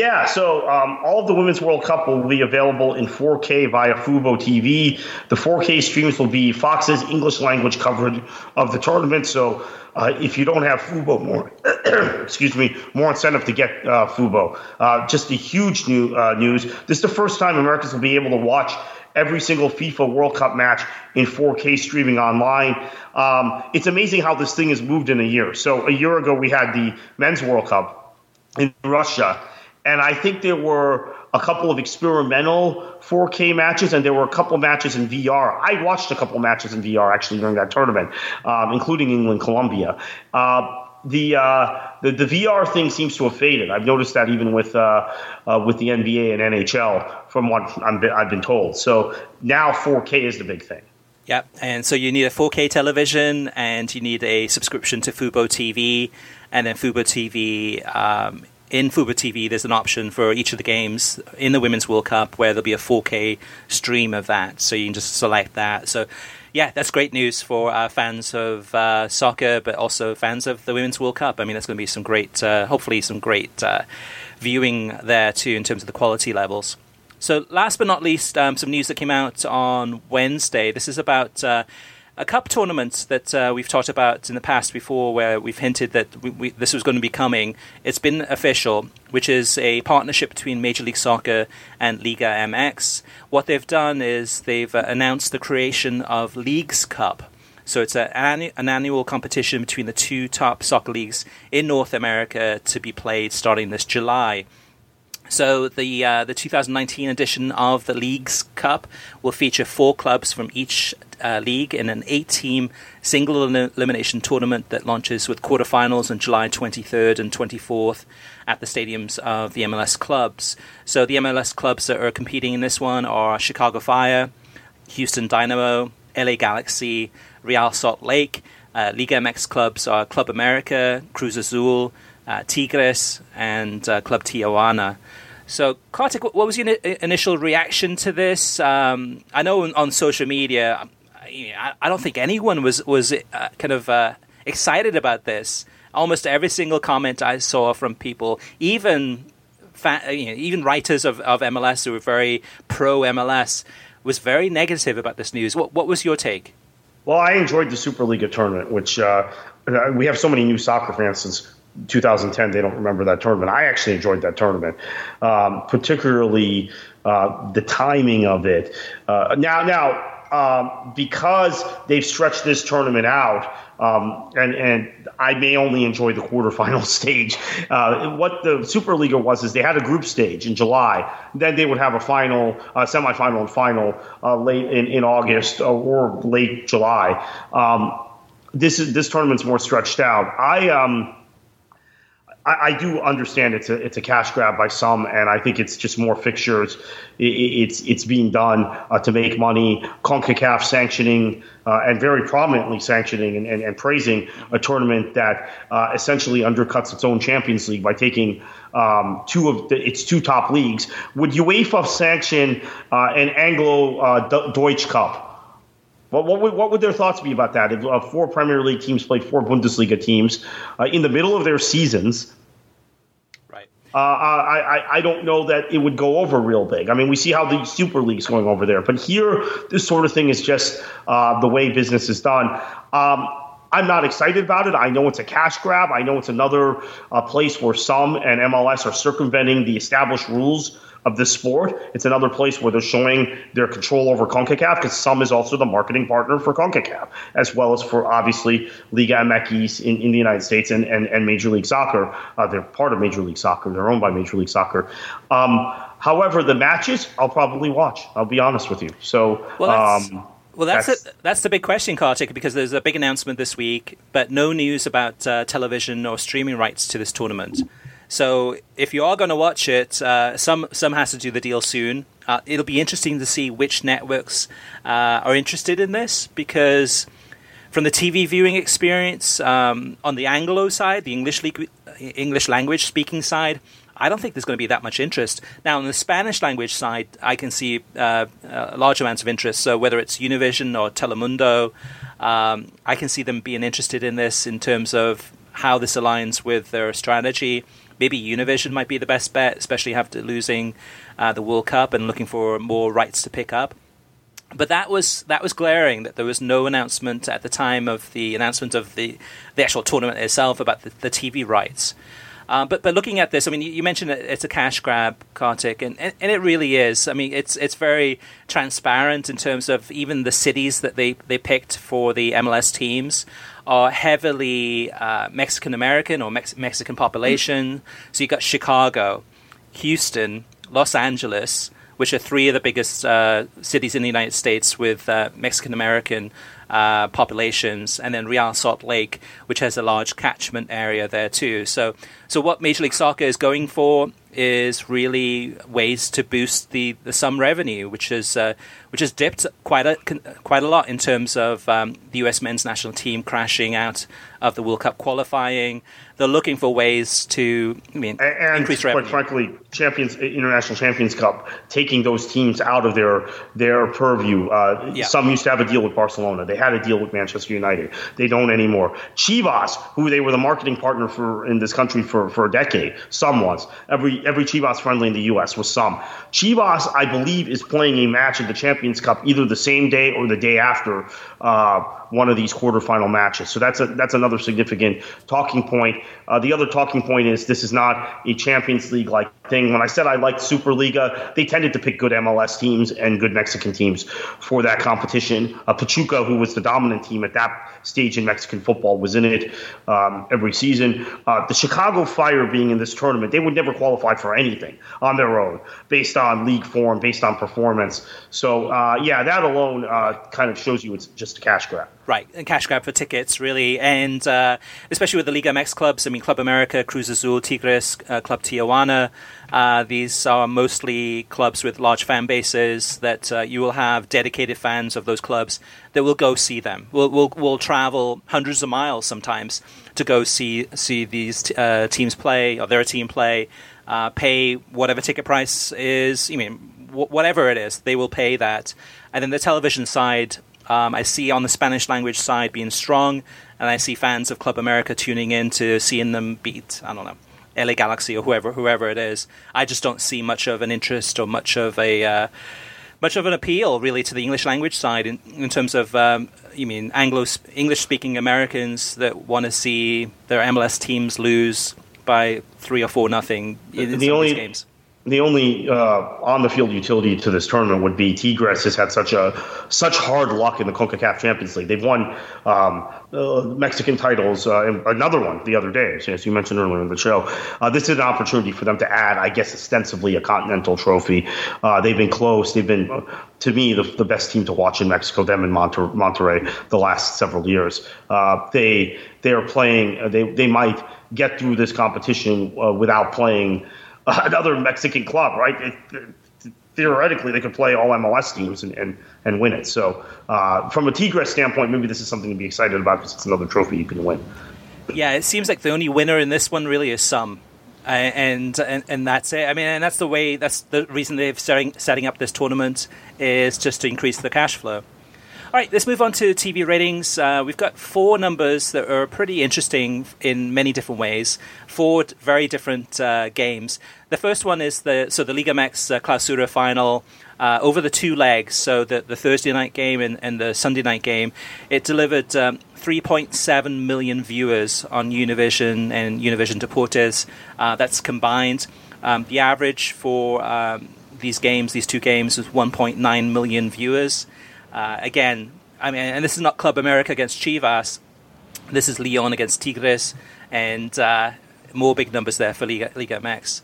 Yeah, so um, all of the Women's World Cup will be available in 4K via Fubo TV. The 4K streams will be Fox's English language coverage of the tournament. So uh, if you don't have Fubo, more excuse me, more incentive to get uh, Fubo. Uh, just a huge new uh, news. This is the first time Americans will be able to watch every single FIFA World Cup match in 4K streaming online. Um, it's amazing how this thing has moved in a year. So a year ago we had the Men's World Cup in Russia and I think there were a couple of experimental 4K matches, and there were a couple matches in VR. I watched a couple matches in VR actually during that tournament, um, including England Colombia. Uh, the, uh, the, the VR thing seems to have faded. I've noticed that even with uh, uh with the NBA and NHL, from what i have been told. So now 4K is the big thing. Yeah, and so you need a 4K television, and you need a subscription to Fubo TV, and then Fubo TV um, in Fubo TV, there's an option for each of the games in the Women's World Cup where there'll be a 4K stream of that. So you can just select that. So, yeah, that's great news for uh, fans of uh, soccer, but also fans of the Women's World Cup. I mean, that's going to be some great, uh, hopefully, some great uh, viewing there too in terms of the quality levels. So, last but not least, um, some news that came out on Wednesday. This is about uh, a cup tournament that uh, we've talked about in the past before, where we've hinted that we, we, this was going to be coming. It's been official, which is a partnership between Major League Soccer and Liga MX. What they've done is they've uh, announced the creation of Leagues Cup. So it's a, an, an annual competition between the two top soccer leagues in North America to be played starting this July. So the uh, the 2019 edition of the Leagues Cup will feature four clubs from each uh, league in an eight-team single elimination tournament that launches with quarterfinals on July 23rd and 24th at the stadiums of the MLS clubs. So the MLS clubs that are competing in this one are Chicago Fire, Houston Dynamo, LA Galaxy, Real Salt Lake. Uh, Liga MX clubs are Club America, Cruz Azul, uh, Tigres, and uh, Club Tijuana. So, Kartik, what was your initial reaction to this? Um, I know on, on, social media, I, I, don't think anyone was was uh, kind of uh, excited about this. Almost every single comment I saw from people, even fa- you know, even writers of, of MLS who were very pro MLS, was very negative about this news. What what was your take? Well, I enjoyed the Superliga tournament, which uh, we have so many new soccer fans since 2010, they don't remember that tournament. I actually enjoyed that tournament, um, particularly uh, the timing of it. Uh, now, now um, because they've stretched this tournament out, um, and and I may only enjoy the quarterfinal stage. Uh, what the Superliga was is they had a group stage in July, then they would have a final, uh, semifinal, and final uh, late in in August or late July. Um, this is this tournament's more stretched out. I um I, I, do understand it's a it's a cash grab by SUM, and I think it's just more fixtures. It, it's it's being done uh, to make money. Concacaf sanctioning uh, and very prominently sanctioning and, and, and praising a tournament that uh, essentially undercuts its own Champions League by taking um, two of the, its two top leagues. Would UEFA sanction uh, an Anglo uh, Deutsch Cup? What, what, would, what would their thoughts be about that? If uh, four Premier League teams played four Bundesliga teams uh, in the middle of their seasons, right? Uh, I, I don't know that it would go over real big. I mean, we see how the Super League's going over there, but here, this sort of thing is just uh, the way business is done. Um, I'm not excited about it. I know it's a cash grab. I know it's another uh, place where SUM and MLS are circumventing the established rules of the sport. It's another place where they're showing their control over CONCACAF because SUM is also the marketing partner for CONCACAF, as well as for obviously Liga MX in, in the United States and, and, and Major League Soccer. Uh, they're part of Major League Soccer. They're owned by Major League Soccer. Um, however, the matches I'll probably watch. I'll be honest with you. So. Well, um, well, that's that's, a, that's the big question, Kartik, because there's a big announcement this week, but no news about uh, television or streaming rights to this tournament. So if you are going to watch it, uh, SUM SUM has to do the deal soon. Uh, it'll be interesting to see which networks uh, are interested in this because from the TV viewing experience um, on the Anglo side, the English English language speaking side, I don't think there's going to be that much interest. Now, on the Spanish language side, I can see uh, uh, large amounts of interest. So whether it's Univision or Telemundo, um, I can see them being interested in this in terms of how this aligns with their strategy maybe Univision might be the best bet, especially after losing uh, the World Cup and looking for more rights to pick up. But that was that was glaring that there was no announcement at the time of the announcement of the the actual tournament itself about the, the TV rights. Uh, but but looking at this, I mean, you, you mentioned it's a cash grab, Kartik, and, and, and, it really is. I mean, it's it's very transparent in terms of even the cities that they, they picked for the MLS teams are heavily uh, Mexican American or Mex- Mexican population. Mm. So you've got Chicago, Houston, Los Angeles, which are three of the biggest uh, cities in the United States with uh, Mexican American uh, populations, and then Real Salt Lake, which has a large catchment area there too. So, so what Major League Soccer is going for is really ways to boost the, the SUM revenue, which has uh, which has dipped quite a quite a lot in terms of um, the U.S. men's national team crashing out of the World Cup qualifying. They're looking for ways to I mean, and, increase revenue. Quite frankly, Champions International Champions Cup taking those teams out of their their purview. Uh, yeah. SUM used to have a deal with Barcelona. They had a deal with Manchester United. They don't anymore. Chivas, who they were the marketing partner for in this country for, for a decade, SUM was every every Chivas friendly in the U.S. was SUM. Chivas, I believe, is playing a match in the Champions Cup either the same day or the day after. Uh, one of these quarterfinal matches. So that's a that's another significant talking point. Uh, the other talking point is this is not a Champions League like thing. When I said I liked Superliga, they tended to pick good MLS teams and good Mexican teams for that competition. Uh, Pachuca, who was the dominant team at that stage in Mexican football, was in it um, every season. Uh, the Chicago Fire being in this tournament, they would never qualify for anything on their own based on league form, based on performance. So uh, yeah, that alone uh, kind of shows you it's just a cash grab. Right, and cash grab for tickets, really, and uh, especially with the Liga MX clubs. I mean, Club America, Cruz Azul, Tigres, uh, Club Tijuana. Uh, these are mostly clubs with large fan bases that uh, you will have dedicated fans of those clubs that will go see them. we'll, we'll, we'll travel hundreds of miles sometimes to go see see these t- uh, teams play or their team play. Uh, pay whatever ticket price is. I mean, whatever it is, they will pay that. And then the television side um, I see on the Spanish language side being strong, and I see fans of Club America tuning in to seeing them beat, I don't know, LA Galaxy or whoever whoever it is. I just don't see much of an interest or much of a uh, much of an appeal really to the English language side in, in terms of um, you mean Anglo English speaking Americans that want to see their MLS teams lose by three or four nothing in, the only, games the only uh, on the field utility to this tournament would be Tigres has had such a such hard luck in the Concacaf Champions League. They've won um, uh, Mexican titles, uh, and another one the other day, as you mentioned earlier in the show. Uh, this is an opportunity for them to add, I guess, ostensibly a continental trophy. Uh, they've been close. They've been, to me, the, the best team to watch in Mexico. Them and Monter- Monterrey the last several years. Uh, they they are playing. They they might get through this competition without playing another Mexican club, right? It, it, theoretically, they could play all MLS teams and, and, and win it. So, uh, from a Tigres standpoint, maybe this is something to be excited about because it's another trophy you can win. Yeah, it seems like the only winner in this one really is SUM. Uh, and, and and that's it. I mean, and that's the way. That's the reason they're setting setting up this tournament is just to increase the cash flow. All right, let's move on to TV ratings. Uh, we've got four numbers that are pretty interesting in many different ways. Four very different uh, games. The first one is the so the Liga MX uh, Clausura final. Uh, over the two legs, so the, the Thursday night game and, and the Sunday night game, it delivered um, 3.7 million viewers on Univision and Univision Deportes. Uh, that's combined. Um, the average for um, these games, these two games, was 1.9 million viewers. Uh, again, I mean, and this is not Club America against Chivas. This is León against Tigres, and uh, more big numbers there for Liga, Liga MX.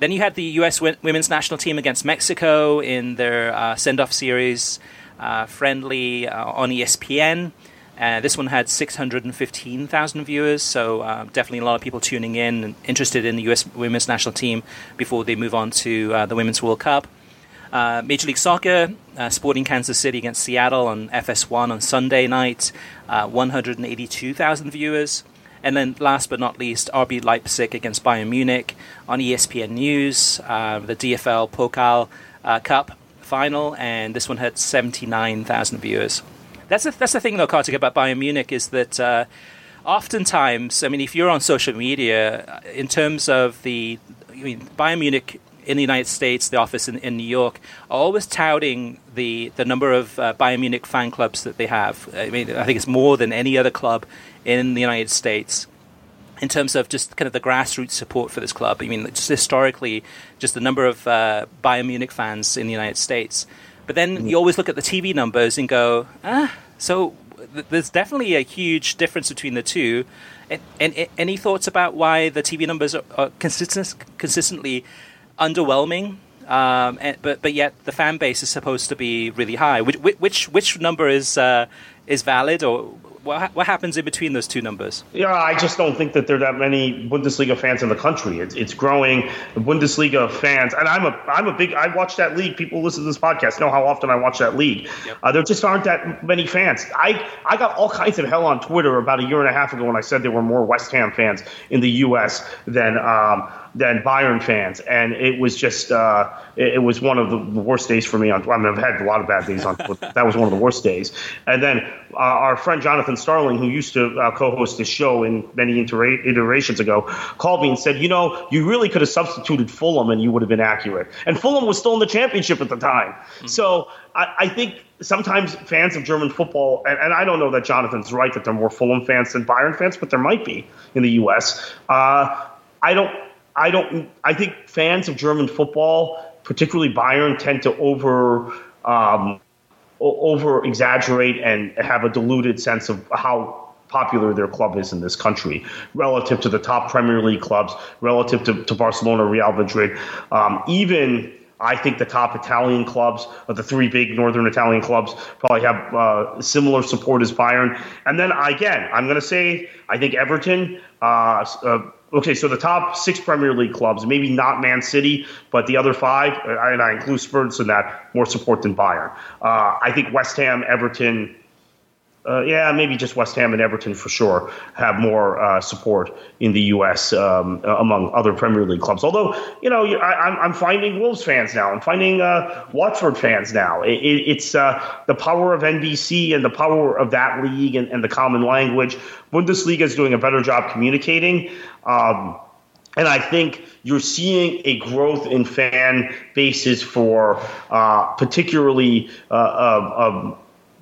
Then you had the U.S. women's national team against Mexico in their uh, send-off series, uh, friendly uh, on ESPN. Uh, this one had 615,000 viewers, so uh, definitely a lot of people tuning in and interested in the U.S. women's national team before they move on to uh, the Women's World Cup. Uh, Major League Soccer, uh, Sporting Kansas City against Seattle on FS1 on Sunday night, uh, 182,000 viewers. And then, last but not least, RB Leipzig against Bayern Munich on ESPN News, uh, the DFL Pokal uh, Cup final, and this one had 79,000 viewers. That's the, that's the thing, though, Kartik, about Bayern Munich is that uh, oftentimes, I mean, if you're on social media, in terms of the, I mean, Bayern Munich in the United States, the office in, in New York, are always touting the, the number of uh, Bayern Munich fan clubs that they have. I mean, I think it's more than any other club in the United States in terms of just kind of the grassroots support for this club. I mean, just historically, just the number of uh, Bayern Munich fans in the United States. But then mm-hmm. you always look at the TV numbers and go, ah, so th- there's definitely a huge difference between the two. And, and, and any thoughts about why the TV numbers are, are consistent, consistently underwhelming. Um, and, but but yet the fan base is supposed to be really high. Which which which number is uh, is valid, or what, what happens in between those two numbers? Yeah, I just don't think that there are that many Bundesliga fans in the country. It's, it's growing. Bundesliga fans, and I'm a I'm a big. I watch that league. People listen to this podcast know how often I watch that league. Yep. Uh, there just aren't that many fans. I I got all kinds of hell on Twitter about a year and a half ago when I said there were more West Ham fans in the U.S. than um, than Bayern fans, and it was just uh, it, it, was one of the worst days for me. On I mean, I've had a lot of bad days on. that was one of the worst days. And then uh, our friend Jonathan Starling, who used to uh, co-host this show in many iterations ago, called me and said, "You know, you really could have substituted Fulham, and you would have been accurate." And Fulham was still in the championship at the time, mm-hmm. so I, I think sometimes fans of German football, and, and, I don't know that Jonathan's right that there are more Fulham fans than Bayern fans, but there might be in the U.S. Uh, I don't, I don't, I think fans of German football, particularly Bayern, tend to over, um, over exaggerate and have a diluted sense of how popular their club is in this country relative to the top Premier League clubs, relative to, to Barcelona, Real Madrid, um, even I think the top Italian clubs, or the three big northern Italian clubs, probably have uh, similar support as Bayern. And then again, I'm going to say I think Everton. Uh, uh, okay, so the top six Premier League clubs, maybe not Man City, but the other five, and I include Spurs in that, more support than Bayern. Uh, I think West Ham, Everton, uh, yeah, maybe just West Ham and Everton for sure have more uh, support in the U.S. Um, among other Premier League clubs. Although, you know, I, am finding Wolves fans now. I'm finding uh, Watford fans now. It, it, it's uh, the power of NBC and the power of that league and, and, the common language. Bundesliga is doing a better job communicating. Um, and I think you're seeing a growth in fan bases for uh, particularly uh,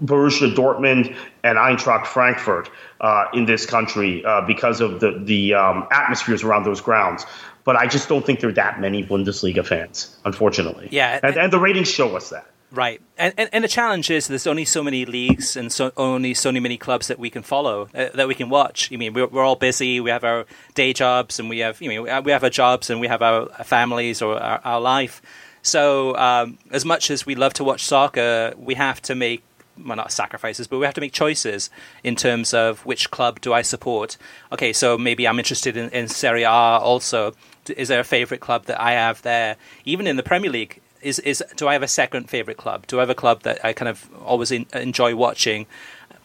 Borussia Dortmund and Eintracht Frankfurt uh, in this country uh, because of the the um, atmospheres around those grounds. But I just don't think there are that many Bundesliga fans, unfortunately. Yeah, and, and the ratings show us that. Right, and, and, and the challenge is there's only so many leagues and so only so many clubs that we can follow uh, that we can watch. I mean, we're, we're all busy. We have our day jobs, and we have you know we have our jobs, and we have our families or our, our life. So, um, as much as we love to watch soccer, we have to make well, not sacrifices, but we have to make choices in terms of which club do I support. Okay, so maybe I'm interested in, in Serie A also. Is there a favorite club that I have there? Even in the Premier League, is is do I have a second favorite club? Do I have a club that I kind of always in, enjoy watching?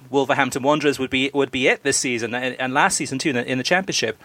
Wolverhampton Wanderers would be would be it this season and, and last season too in the, in the Championship.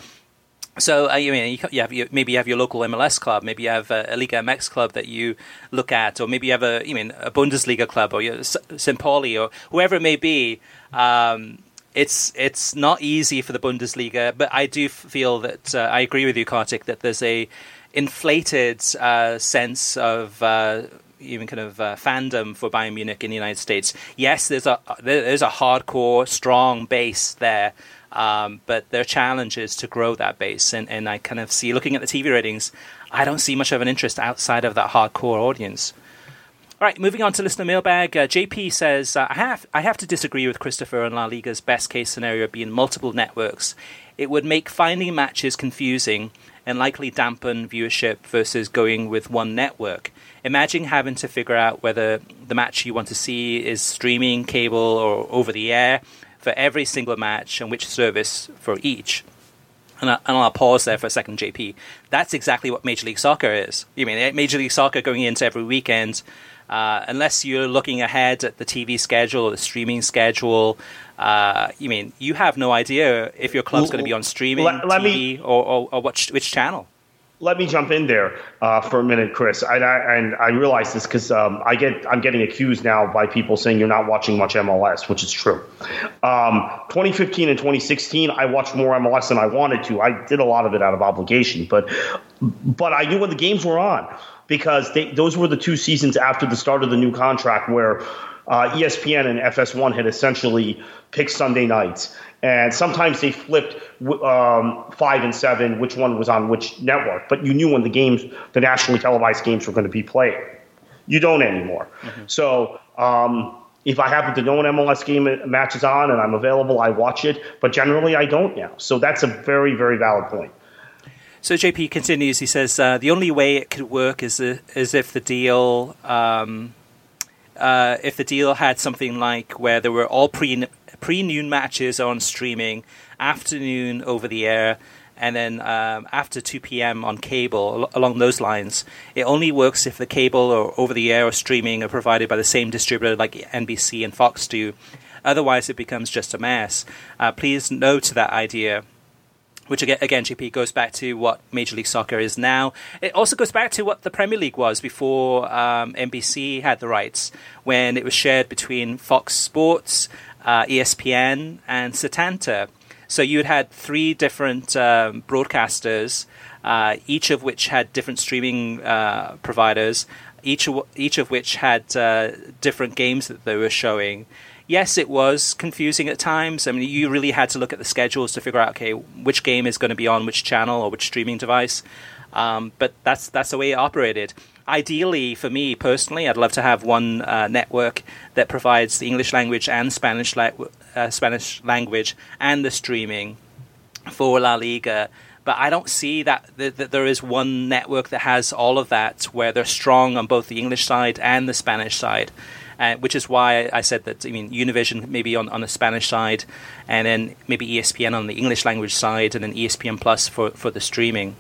So uh, you mean you have maybe you have your local MLS club, maybe you have a, a, Liga MX club that you look at, or maybe you have a you mean a Bundesliga club or St. Pauli or whoever it may be. Um, it's it's not easy for the Bundesliga, but I do feel that uh, I agree with you, Kartik, that there's a inflated uh, sense of uh, even kind of uh, fandom for Bayern Munich in the United States. Yes, there's a there's a hardcore, strong base there, um, but their challenge is to grow that base. And, and I kind of see, looking at the TV ratings, I don't see much of an interest outside of that hardcore audience. All right, moving on to listener mailbag. Uh, JP says, uh, I, have, I have to disagree with Christopher on La Liga's best case scenario being multiple networks. It would make finding matches confusing and likely dampen viewership versus going with one network. Imagine having to figure out whether the match you want to see is streaming, cable, or over the air for every single match and which service for each. And, I, and I'll pause there for a second, JP. That's exactly what Major League Soccer is. You mean Major League Soccer going into every weekend, uh, unless you're looking ahead at the TV schedule or the streaming schedule, uh, you mean you have no idea if your club's going to be on streaming, let, let TV, me, or, or, or which, which channel let me jump in there uh, for a minute, Chris. I, I, and I realize this because um, I get I'm getting accused now by people saying you're not watching much MLS, which is true. Um, 2015 and 2016, I watched more MLS than I wanted to. I did a lot of it out of obligation, but but I knew when the games were on because they, those were the two seasons after the start of the new contract where uh, ESPN and FS1 had essentially picked Sunday nights and sometimes they flipped um, five and seven, which one was on which network. But you knew when the games, the nationally televised games, were going to be played. You don't anymore. Mm-hmm. So um, if I happen to know an MLS game match is on and I'm available, I watch it. But generally, I don't now. So that's a very, very valid point. So JP continues. He says uh, the only way it could work is uh, is if the deal. Um, uh, if the deal had something like where there were all pre pre noon matches on streaming, afternoon over the air, and then um, after 2 p.m. on cable, al- along those lines. It only works if the cable or over the air or streaming are provided by the same distributor like NBC and Fox do. Otherwise, it becomes just a mess. Uh, please note to that idea. which again, again, JP goes back to what Major League Soccer is now. It also goes back to what the Premier League was before um, NBC had the rights, when it was shared between Fox Sports, uh, ESPN, and Setanta. So you had three different um, broadcasters, uh, each of which had different streaming uh, providers, each of, each of which had uh, different games that they were showing yes, it was confusing at times. I mean, you really had to look at the schedules to figure out, okay, which game is going to be on which channel or which streaming device. Um, but that's that's the way it operated. Ideally, for me personally, I'd love to have one uh, network that provides the English language and Spanish la- uh, Spanish language and the streaming for La Liga. But I don't see that, that, there is one network that has all of that, where they're strong on both the English side and the Spanish side uh, which is why I said that. I mean, Univision maybe on, on the Spanish side, and then maybe ESPN on the English language side, and then ESPN Plus for, for the streaming.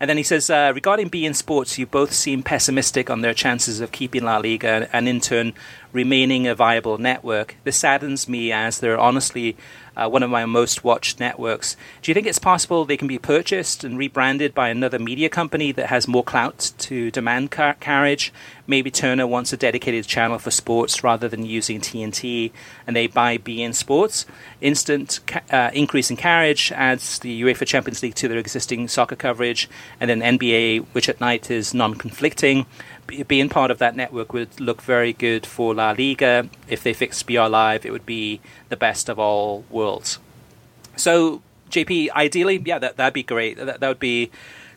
And then he says, uh, regarding beIN Sports, you both seem pessimistic on their chances of keeping La Liga and in turn remaining a viable network. This saddens me as they're honestly uh, one of my most watched networks. Do you think it's possible they can be purchased and rebranded by another media company that has more clout to demand car- carriage? Maybe Turner wants a dedicated channel for sports rather than using TNT, and they buy beIN Sports. Instant ca- uh, increase in carriage adds the UEFA Champions League to their existing soccer coverage, and then NBA, which at night is non conflicting being part of that network would look very good for La Liga. If they fixed BR Live, it would be the best of all worlds. So, JP, ideally, yeah, that that'd be great. That, that would be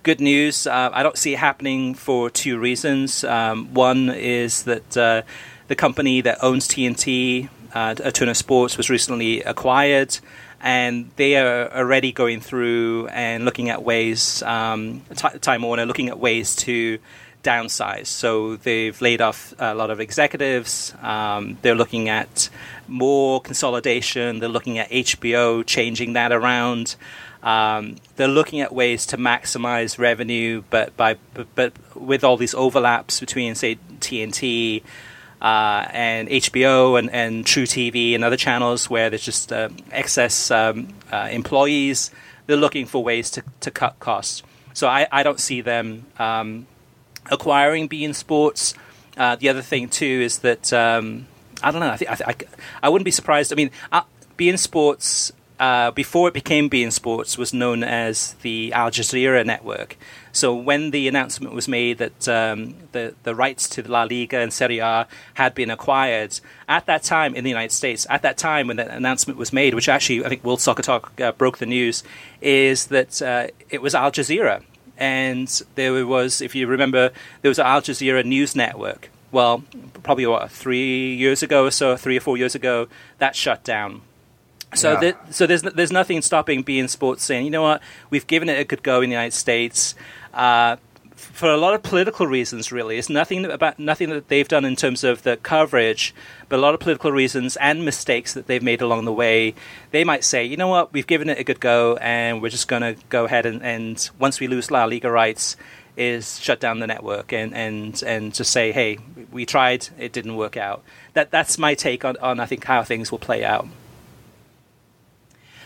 good news. Uh, I don't see it happening for two reasons. Um, one is that uh, the company that owns TNT, uh, Sports, was recently acquired and they are already going through and looking at ways, um, Time Warner looking at ways to downsize. So they've laid off a lot of executives. Um, they're looking at more consolidation. They're looking at HBO changing that around. Um, they're looking at ways to maximize revenue, but by but, but with all these overlaps between say TNT uh, and HBO and, and truTV and other channels where there's just uh, excess um, uh, employees, they're looking for ways to, to cut costs. So I, I don't see them um, acquiring beIN Sports. Uh, the other thing too is that um, I don't know. I, think, I, I, I wouldn't be surprised. I mean, uh, beIN Sports uh, before it became beIN Sports was known as the Al Jazeera network. So when the announcement was made that um, the the rights to La Liga and Serie A had been acquired at that time in the United States, at that time when that announcement was made, which actually I think World Soccer Talk uh, broke the news, is that uh, it was Al Jazeera and there was, if you remember, there was an Al Jazeera news network. Well, probably what three years ago or so, three or four years ago, that shut down. So, yeah. so there's there's nothing stopping beIN Sports saying, you know what, we've given it a good go in the United States. Uh, for a lot of political reasons, really. It's nothing about nothing that they've done in terms of the coverage, but a lot of political reasons and mistakes that they've made along the way. They might say, you know what, we've given it a good go, and we're just going to go ahead and, and once we lose La Liga rights, is shut down the network and and and just say, hey, we tried, it didn't work out. That that's my take on, on I think how things will play out.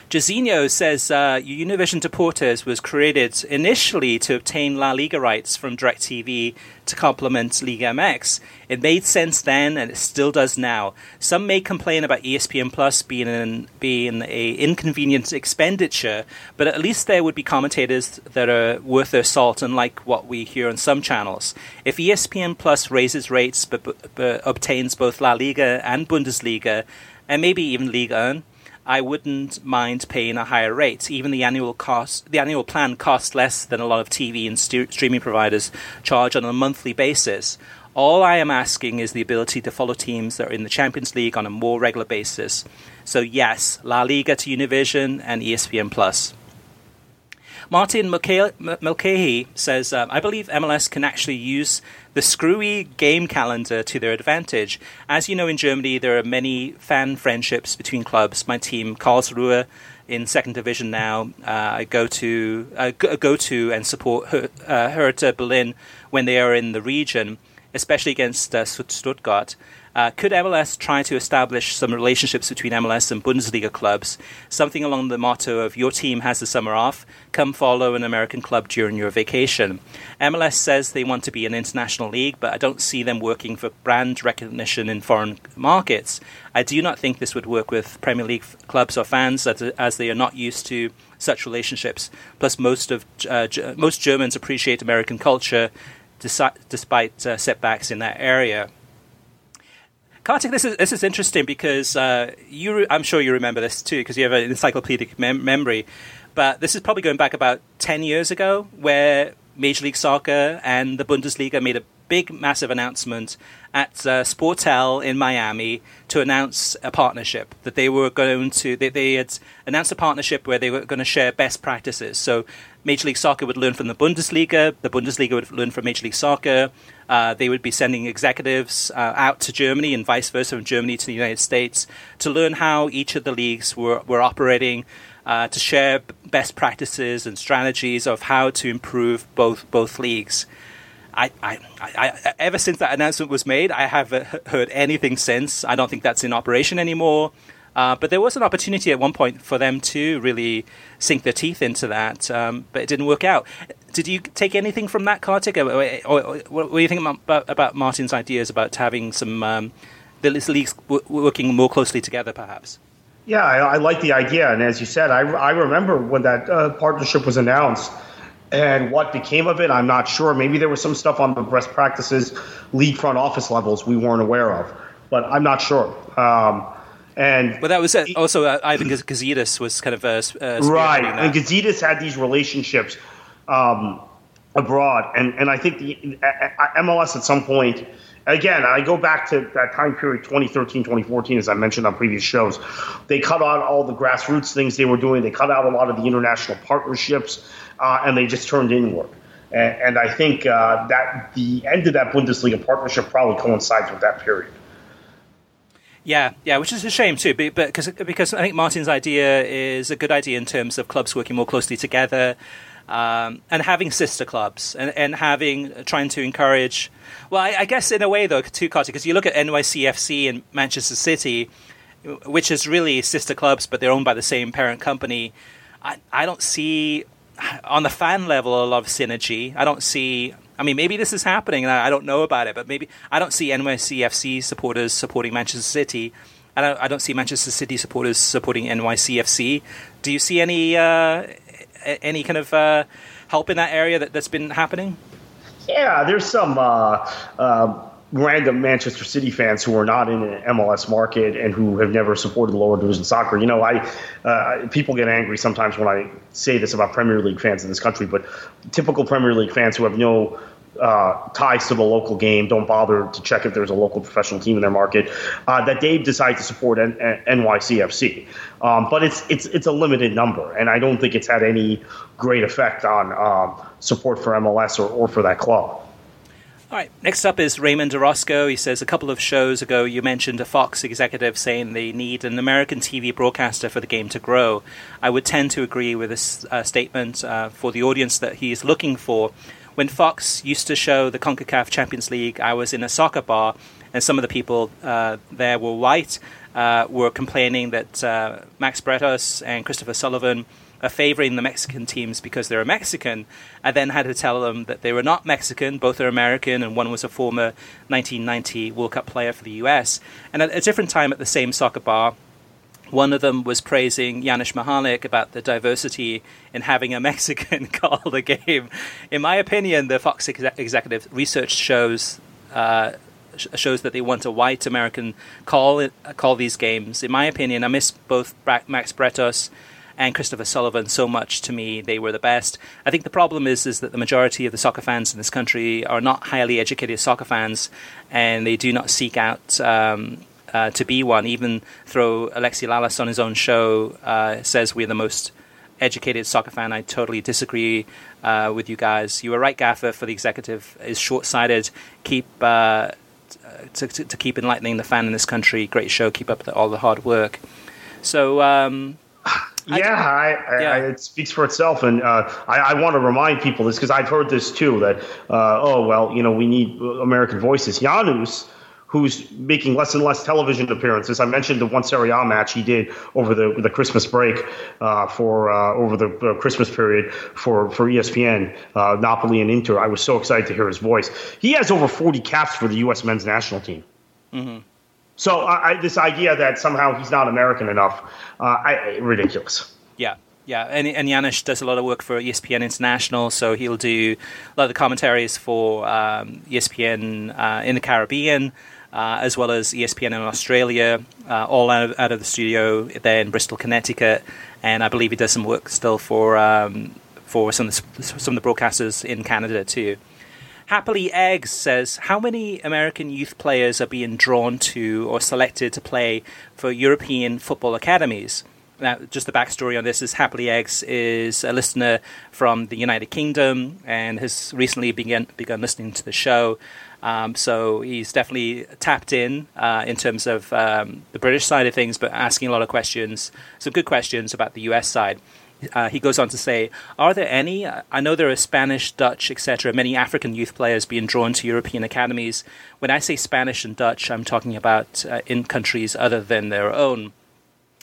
Jazinho says uh, Univision Deportes was created initially to obtain La Liga rights from DirecTV to complement Liga MX. It made sense then, and it still does now. Some may complain about ESPN Plus being an being a inconvenient expenditure, but at least there would be commentators that are worth their salt, unlike what we hear on some channels. If ESPN Plus raises rates but, but, but obtains both La Liga and Bundesliga, and maybe even Liga 1, I wouldn't mind paying a higher rate. Even the annual cost, the annual plan costs less than a lot of TV and st- streaming providers charge on a monthly basis. All I am asking is the ability to follow teams that are in the Champions League on a more regular basis. So yes, La Liga to Univision and ESPN Plus. Martin Mulcahy says, um, I believe MLS can actually use the screwy game calendar to their advantage. As you know, in Germany, there are many fan friendships between clubs. My team, Karlsruhe, in second division now. Uh, I go to uh, go to and support Her- uh, Hertha Berlin when they are in the region. especially against uh, Stuttgart. Uh, could MLS try to establish some relationships between MLS and Bundesliga clubs, something along the motto of your team has the summer off, come follow an American club during your vacation? MLS says they want to be an international league, but I don't see them working for brand recognition in foreign markets. I do not think this would work with Premier League clubs or fans, as, they are not used to such relationships. Plus, most of uh, most Germans appreciate American culture, despite uh, setbacks in that area. Kartik, this is this is interesting because uh, you re- I'm sure you remember this too because you have an encyclopedic mem- memory. But this is probably going back about ten years ago, where Major League Soccer and the Bundesliga made a big, massive announcement at uh, Sportel in Miami to announce a partnership that they were going to. They, they had announced a partnership where they were going to share best practices. So Major League Soccer would learn from the Bundesliga, the Bundesliga would learn from Major League Soccer. Uh, they would be sending executives uh, out to Germany and vice versa from Germany to the United States to learn how each of the leagues were, were operating, uh, to share best practices and strategies of how to improve both both leagues. I, I, I, ever since that announcement was made, I haven't heard anything since. I don't think that's in operation anymore. Uh, but there was an opportunity at one point for them to really sink their teeth into that, um, but it didn't work out. Did you take anything from that, Kartik? Or, or, or what do you think about, about, Martin's ideas about having some um, the leagues w- working more closely together, perhaps? Yeah, I, I, like the idea, and as you said, I, I remember when that uh, partnership was announced. And what became of it, I'm not sure. Maybe there was some stuff on the best practices league front office levels we weren't aware of, but I'm not sure. Um, and but that was uh, also uh, Ivan Gazidis was kind of uh, uh right, and Gazidis had these relationships um, abroad, and and I think the MLS at some point. Again, I go back to that time period, 2013, 2014, as I mentioned on previous shows. They cut out all the grassroots things they were doing. They cut out a lot of the international partnerships, uh, and they just turned inward. And, and I think uh, that the end of that Bundesliga partnership probably coincides with that period. Yeah, yeah, which is a shame too, but because because I think Martin's idea is a good idea in terms of clubs working more closely together. Um, and having sister clubs and, and having trying to encourage well I, I guess in a way though too Kartik because you look at NYCFC and Manchester City which is really sister clubs but they're owned by the same parent company I, I don't see on the fan level a lot of synergy I don't see I mean, maybe this is happening, and I, I don't know about it. But maybe I don't see NYCFC supporters supporting Manchester City. I don't. I don't see Manchester City supporters supporting NYCFC. Do you see any uh, any kind of uh, help in that area that, that's been happening? Yeah, there's some uh, uh random Manchester City fans who are not in an MLS market and who have never supported lower division soccer. You know, I uh, people get angry sometimes when I say this about Premier League fans in this country, but typical Premier League fans who have no uh, ties to the local game, don't bother to check if there's a local professional team in their market, uh, that they decide to support N- N- NYCFC. Um, but it's it's it's a limited number, and I don't think it's had any great effect on um, support for MLS or, or for that club. All right, next up is Raymond Orozco. He says a couple of shows ago you mentioned a Fox executive saying they need an American TV broadcaster for the game to grow. I would tend to agree with this uh, statement uh, for the audience that he is looking for. When Fox used to show the CONCACAF Champions League, I was in a soccer bar, and some of the people uh, there were white, uh, were complaining that uh, Max Bretos and Christopher Sullivan are favoring the Mexican teams because they're a Mexican. I then had to tell them that they were not Mexican, both are American, and one was a former 1990 World Cup player for the US. And at a different time at the same soccer bar, one of them was praising Janusz Michalek about the diversity in having a Mexican call the game. In my opinion, the Fox executive research shows uh, shows that they want a white American call call these games. In my opinion, I miss both Max Bretos and Christopher Sullivan so much to me. They were the best. I think the problem is is that the majority of the soccer fans in this country are not highly educated soccer fans, and they do not seek out. Um, uh, to be one, even though Alexi Lalas on his own show uh, says we're the most educated soccer fan. I totally disagree uh, with you guys. You were right, Gaffer, for the executive is short sighted. Keep. Uh, to, to, to, keep enlightening the fan in this country. Great show. Keep up the, all the hard work. So, um, yeah, I, I, yeah. I, it speaks for itself, and uh, I, want to remind people this because I've heard this too. That uh, oh well, you know, we need American voices. Janusz who's making less and less television appearances. I mentioned the one Serie A match he did over the the Christmas break uh, for uh, over the uh, Christmas period for for ESPN, uh, Napoli and Inter. I was so excited to hear his voice. He has over 40 caps for the U.S. men's national team. Mm-hmm. So I, this idea that somehow he's not American enough, uh, I, ridiculous. Yeah. Yeah, and, and Janusz does a lot of work for ESPN International, so he'll do a lot of the commentaries for um, ESPN uh, in the Caribbean, uh, as well as ESPN in Australia, uh, all out of, out of, the studio there in Bristol, Connecticut. And I believe he does some work still for um, for some of, the, some of the broadcasters in Canada too. Happily Eggs says, How many American youth players are being drawn to or selected to play for European football academies? Now, just the backstory on this is Happily Eggs is a listener from the United Kingdom and has recently begun, begun listening to the show. Um, so he's definitely tapped in uh, in terms of um, the British side of things, but asking a lot of questions, some good questions about the US side. Uh, he goes on to say, Are there any? I know there are Spanish, Dutch, etc., many African youth players being drawn to European academies. When I say Spanish and Dutch, I'm talking about uh, in countries other than their own.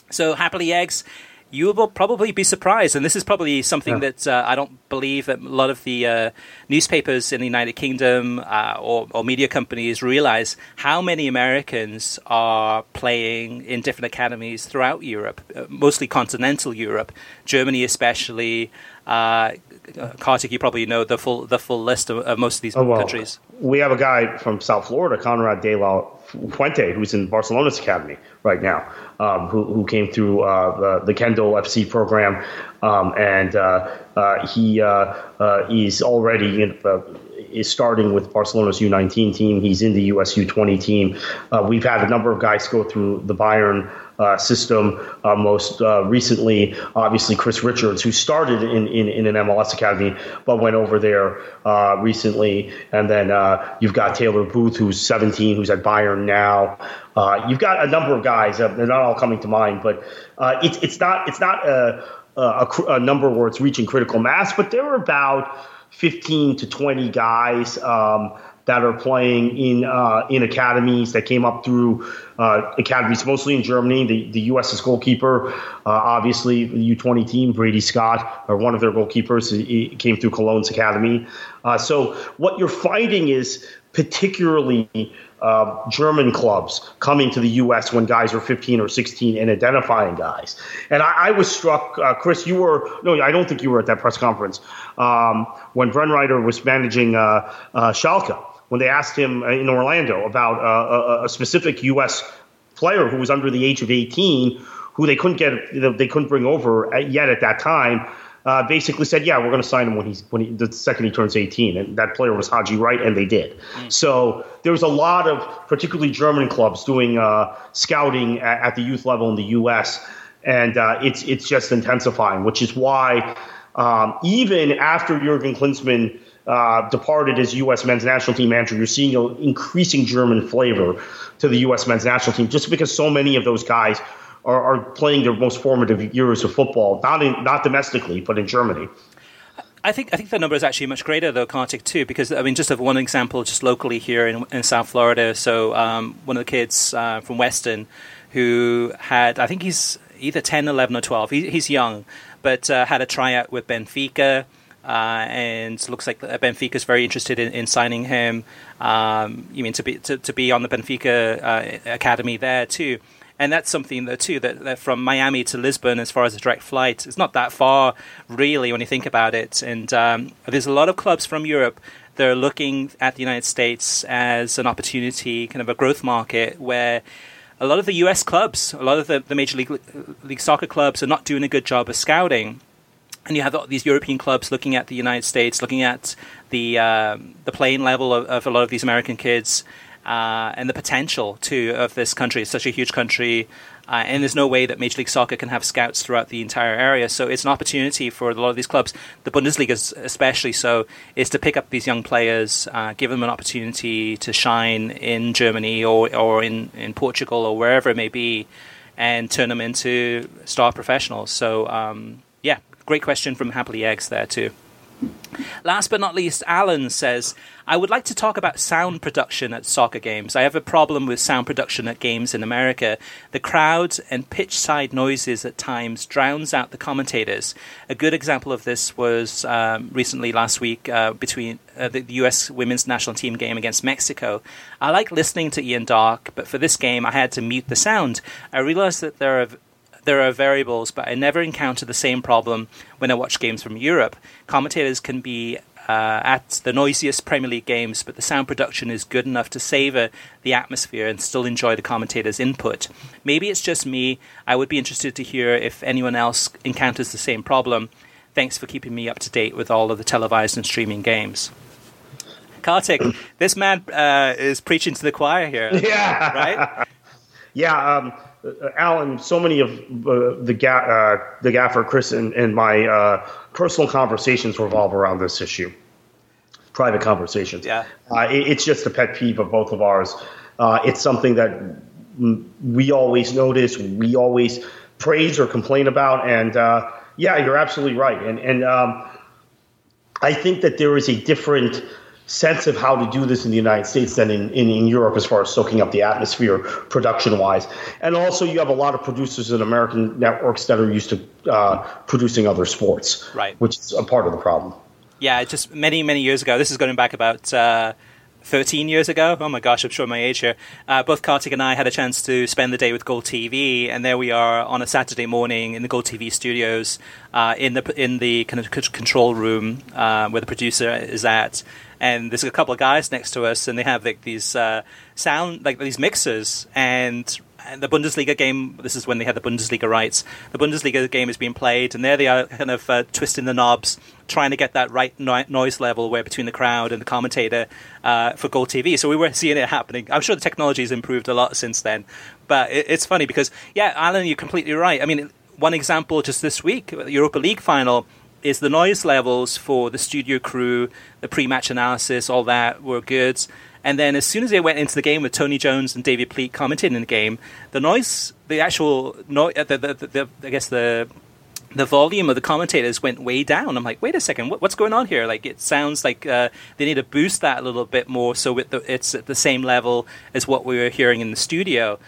So, Happily Eggs you will probably be surprised, and this is probably something yeah. that uh, I don't believe that a lot of the uh, newspapers in the United Kingdom uh, or, or, media companies realize how many Americans are playing in different academies throughout Europe, uh, mostly continental Europe, Germany especially. Uh, Kartik, you probably know the full the full list of, of most of these oh, well, countries. We have a guy from South Florida, Konrad De La Fuente, who's in Barcelona's academy right now, um, who, who came through uh, the, the Kendall FC program, um, and uh, uh, he uh, uh, is already in, uh, is starting with Barcelona's U19 team. He's in the US U20 team. we've had a number of guys go through the Bayern uh, system. Uh, most uh, recently, obviously, Chris Richards, who started in, in, in, an MLS academy but went over there uh, recently. And then uh, you've got Taylor Booth, who's 17, who's at Bayern now. You've got a number of guys. they're not all coming to mind, but it's it's not it's not a, a, a, number where it's reaching critical mass, but there are about 15 to 20 guys. Um, that are playing in uh, in academies that came up through uh, academies, mostly in Germany. The the U.S.'s goalkeeper, uh, obviously the U20 team, Brady Scott, or one of their goalkeepers, he came through Cologne's academy. Uh, so what you're finding is particularly uh, German clubs coming to the U.S. when guys are 15 or 16 and identifying guys. And I, I was struck, uh, Chris, you were, no, I don't think you were at that press conference um, when Breitenreiter was managing Schalke when they asked him uh, in Orlando about uh, a, a, specific U.S. player who was under the age of 18, who they couldn't get, they couldn't bring over yet at that time. Uh, basically said, "Yeah, we're going to sign him when he's when he, the second he turns 18." And that player was Haji Wright, and they did. Mm. So there was a lot of, particularly German clubs, doing uh, scouting at, at, the youth level in the U.S. And uh, it's it's just intensifying, which is why um, even after Jurgen Klinsmann uh, departed as U.S. men's national team manager, you're seeing an increasing German flavor to the U.S. men's national team, just because so many of those guys are, are playing their most formative years of football, not in, not domestically, but in Germany. I think I think the number is actually much greater though, Kartik too, because I mean, just of one example, just locally here in, in South Florida. So um, one of the kids uh, from Weston who had, I think he's either 10, 11, or 12. He, he's young, but uh, had a tryout with Benfica. Uh, and looks like Benfica is very interested in, in signing him. Um, you mean to be to, to be on the Benfica uh, academy there too, and that's something that too that, that, from Miami to Lisbon, as far as a direct flight, it's not that far really when you think about it. And um, there's a lot of clubs from Europe that are looking at the United States as an opportunity, kind of a growth market where a lot of the U.S. clubs, a lot of the, the major league, league soccer clubs, are not doing a good job of scouting and you have these European clubs looking at the United States, looking at the uh, the playing level of, of, a lot of these American kids, uh, and the potential too of this country. It's such a huge country, uh, and there's no way that Major League Soccer can have scouts throughout the entire area. So it's an opportunity for a lot of these clubs, the Bundesliga especially so, is to pick up these young players, uh, give them an opportunity to shine in Germany or or in in Portugal or wherever it may be and turn them into star professionals. So, um, great question from Happily Eggs there too. Last but not least, Alan says, I would like to talk about sound production at soccer games. I have a problem with sound production at games in America. The crowd and pitch side noises at times drowns out the commentators. A good example of this was um, recently last week uh, between uh, the U.S. women's national team game against Mexico. I like listening to Ian Darke, but for this game I had to mute the sound. I realized that there are there are variables, but I never encounter the same problem when I watch games from Europe. Commentators can be uh, at the noisiest Premier League games, but the sound production is good enough to savor the atmosphere and still enjoy the commentator's input. Maybe it's just me. I would be interested to hear if anyone else encounters the same problem. Thanks for keeping me up to date with all of the televised and streaming games. Kartik, this man uh, is preaching to the choir here. Yeah. Right? yeah. Um, Alan, so many of uh, the ga- uh, the gaffer Chris and, and my uh, personal conversations revolve around this issue. Private conversations. Yeah, uh, it, it's just a pet peeve of both of ours. Uh, it's something that we always notice, we always praise or complain about, and yeah, you're absolutely right. And and um, I think that there is a different sense of how to do this in the United States than in, in, in Europe as far as soaking up the atmosphere production wise. And also, you have a lot of producers in American networks that are used to uh, producing other sports, right? Which is a part of the problem. Yeah, just many, many years ago. This is going back about. Uh 13 years ago. Oh my gosh, I'm showing my age here. Uh, both Kartik and I had a chance to spend the day with GolTV, and there we are on a Saturday morning in the GolTV studios, uh, in the in the kind of control room uh, where the producer is at, and there's a couple of guys next to us, and they have like these uh, sound like these mixers, and, and, the Bundesliga game. This is when they had the Bundesliga rights. The Bundesliga game is being played, and there they are, kind of uh, twisting the knobs, trying to get that right no- noise level where between the crowd and the commentator uh, for GolTV. So we were seeing it happening. I'm sure the technology has improved a lot since then, but it, it's funny because yeah, Alan, you're completely right. I mean, one example just this week, the Europa League final is the noise levels for the studio crew, the pre-match analysis, all that were good. And then as soon as they went into the game with Tony Jones and David Pleat commenting in the game, the noise, the actual noise, uh, the, the, the, I guess the the volume of the commentators went way down. I'm like, wait a second, what, what's going on here? Like, it sounds like uh, they need to boost that a little bit more so it, it's at the same level as what we were hearing in the studio.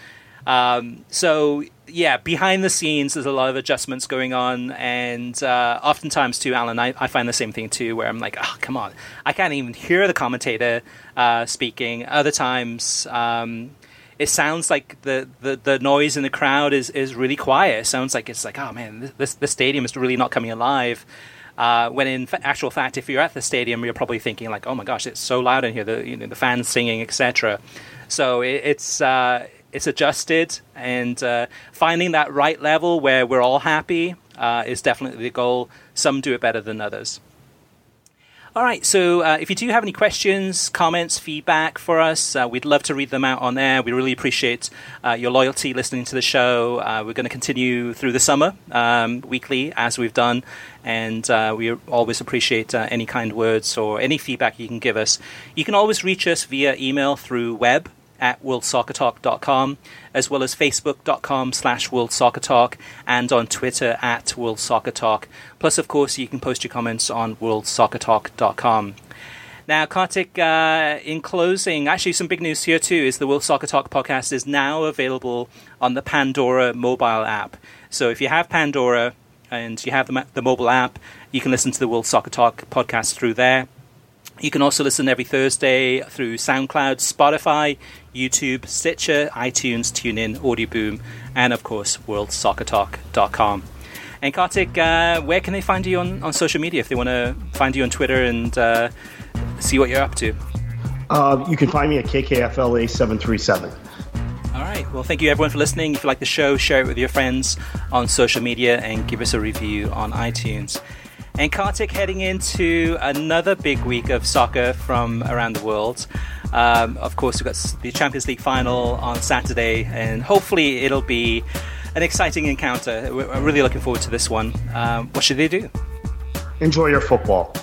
Um, so yeah, behind the scenes, there's a lot of adjustments going on, and uh, oftentimes too, Alan, I, I, find the same thing too, where I'm like, oh, come on, I can't even hear the commentator uh, speaking. Other times, um, it sounds like the, the, the noise in the crowd is, is really quiet. It sounds like it's like, oh man, this this stadium is really not coming alive. Uh, when in actual fact, if you're at the stadium, you're probably thinking like, oh my gosh, it's so loud in here, the you know, the fans singing, etc. So it, it's uh, it's adjusted, and uh, finding that right level where we're all happy uh, is definitely the goal. Some do it better than others. All right, so uh, if you do have any questions, comments, feedback for us, uh, we'd love to read them out on there. We really appreciate uh, your loyalty listening to the show. Uh, we're going to continue through the summer um, weekly as we've done, and uh, we always appreciate uh, any kind words or any feedback you can give us. You can always reach us via email through web at worldsoccertalk.com, as well as facebook.com slash worldsoccertalk, and on Twitter at worldsoccertalk. Plus, of course, you can post your comments on worldsoccertalk.com. Now, Kartik, uh, in closing, actually, some big news here too is the World Soccer Talk podcast is now available on the Pandora mobile app. So if you have Pandora and you have the, the mobile app, you can listen to the World Soccer Talk podcast through there. You can also listen every Thursday through SoundCloud, Spotify, YouTube, Stitcher, iTunes, TuneIn, Audioboom, and of course, worldsoccertalk.com. And Kartik, uh, where can they find you on, on social media if they want to find you on Twitter and uh, see what you're up to? Uh, you can find me at KKFLA737. All right. Well, thank you everyone for listening. If you like the show, share it with your friends on social media and give us a review on iTunes. And Kartik heading into another big week of soccer from around the world. Um, of course, we've got the Champions League final on Saturday, and hopefully it'll be an exciting encounter. We're really looking forward to this one. Um, what should they do? Enjoy your football.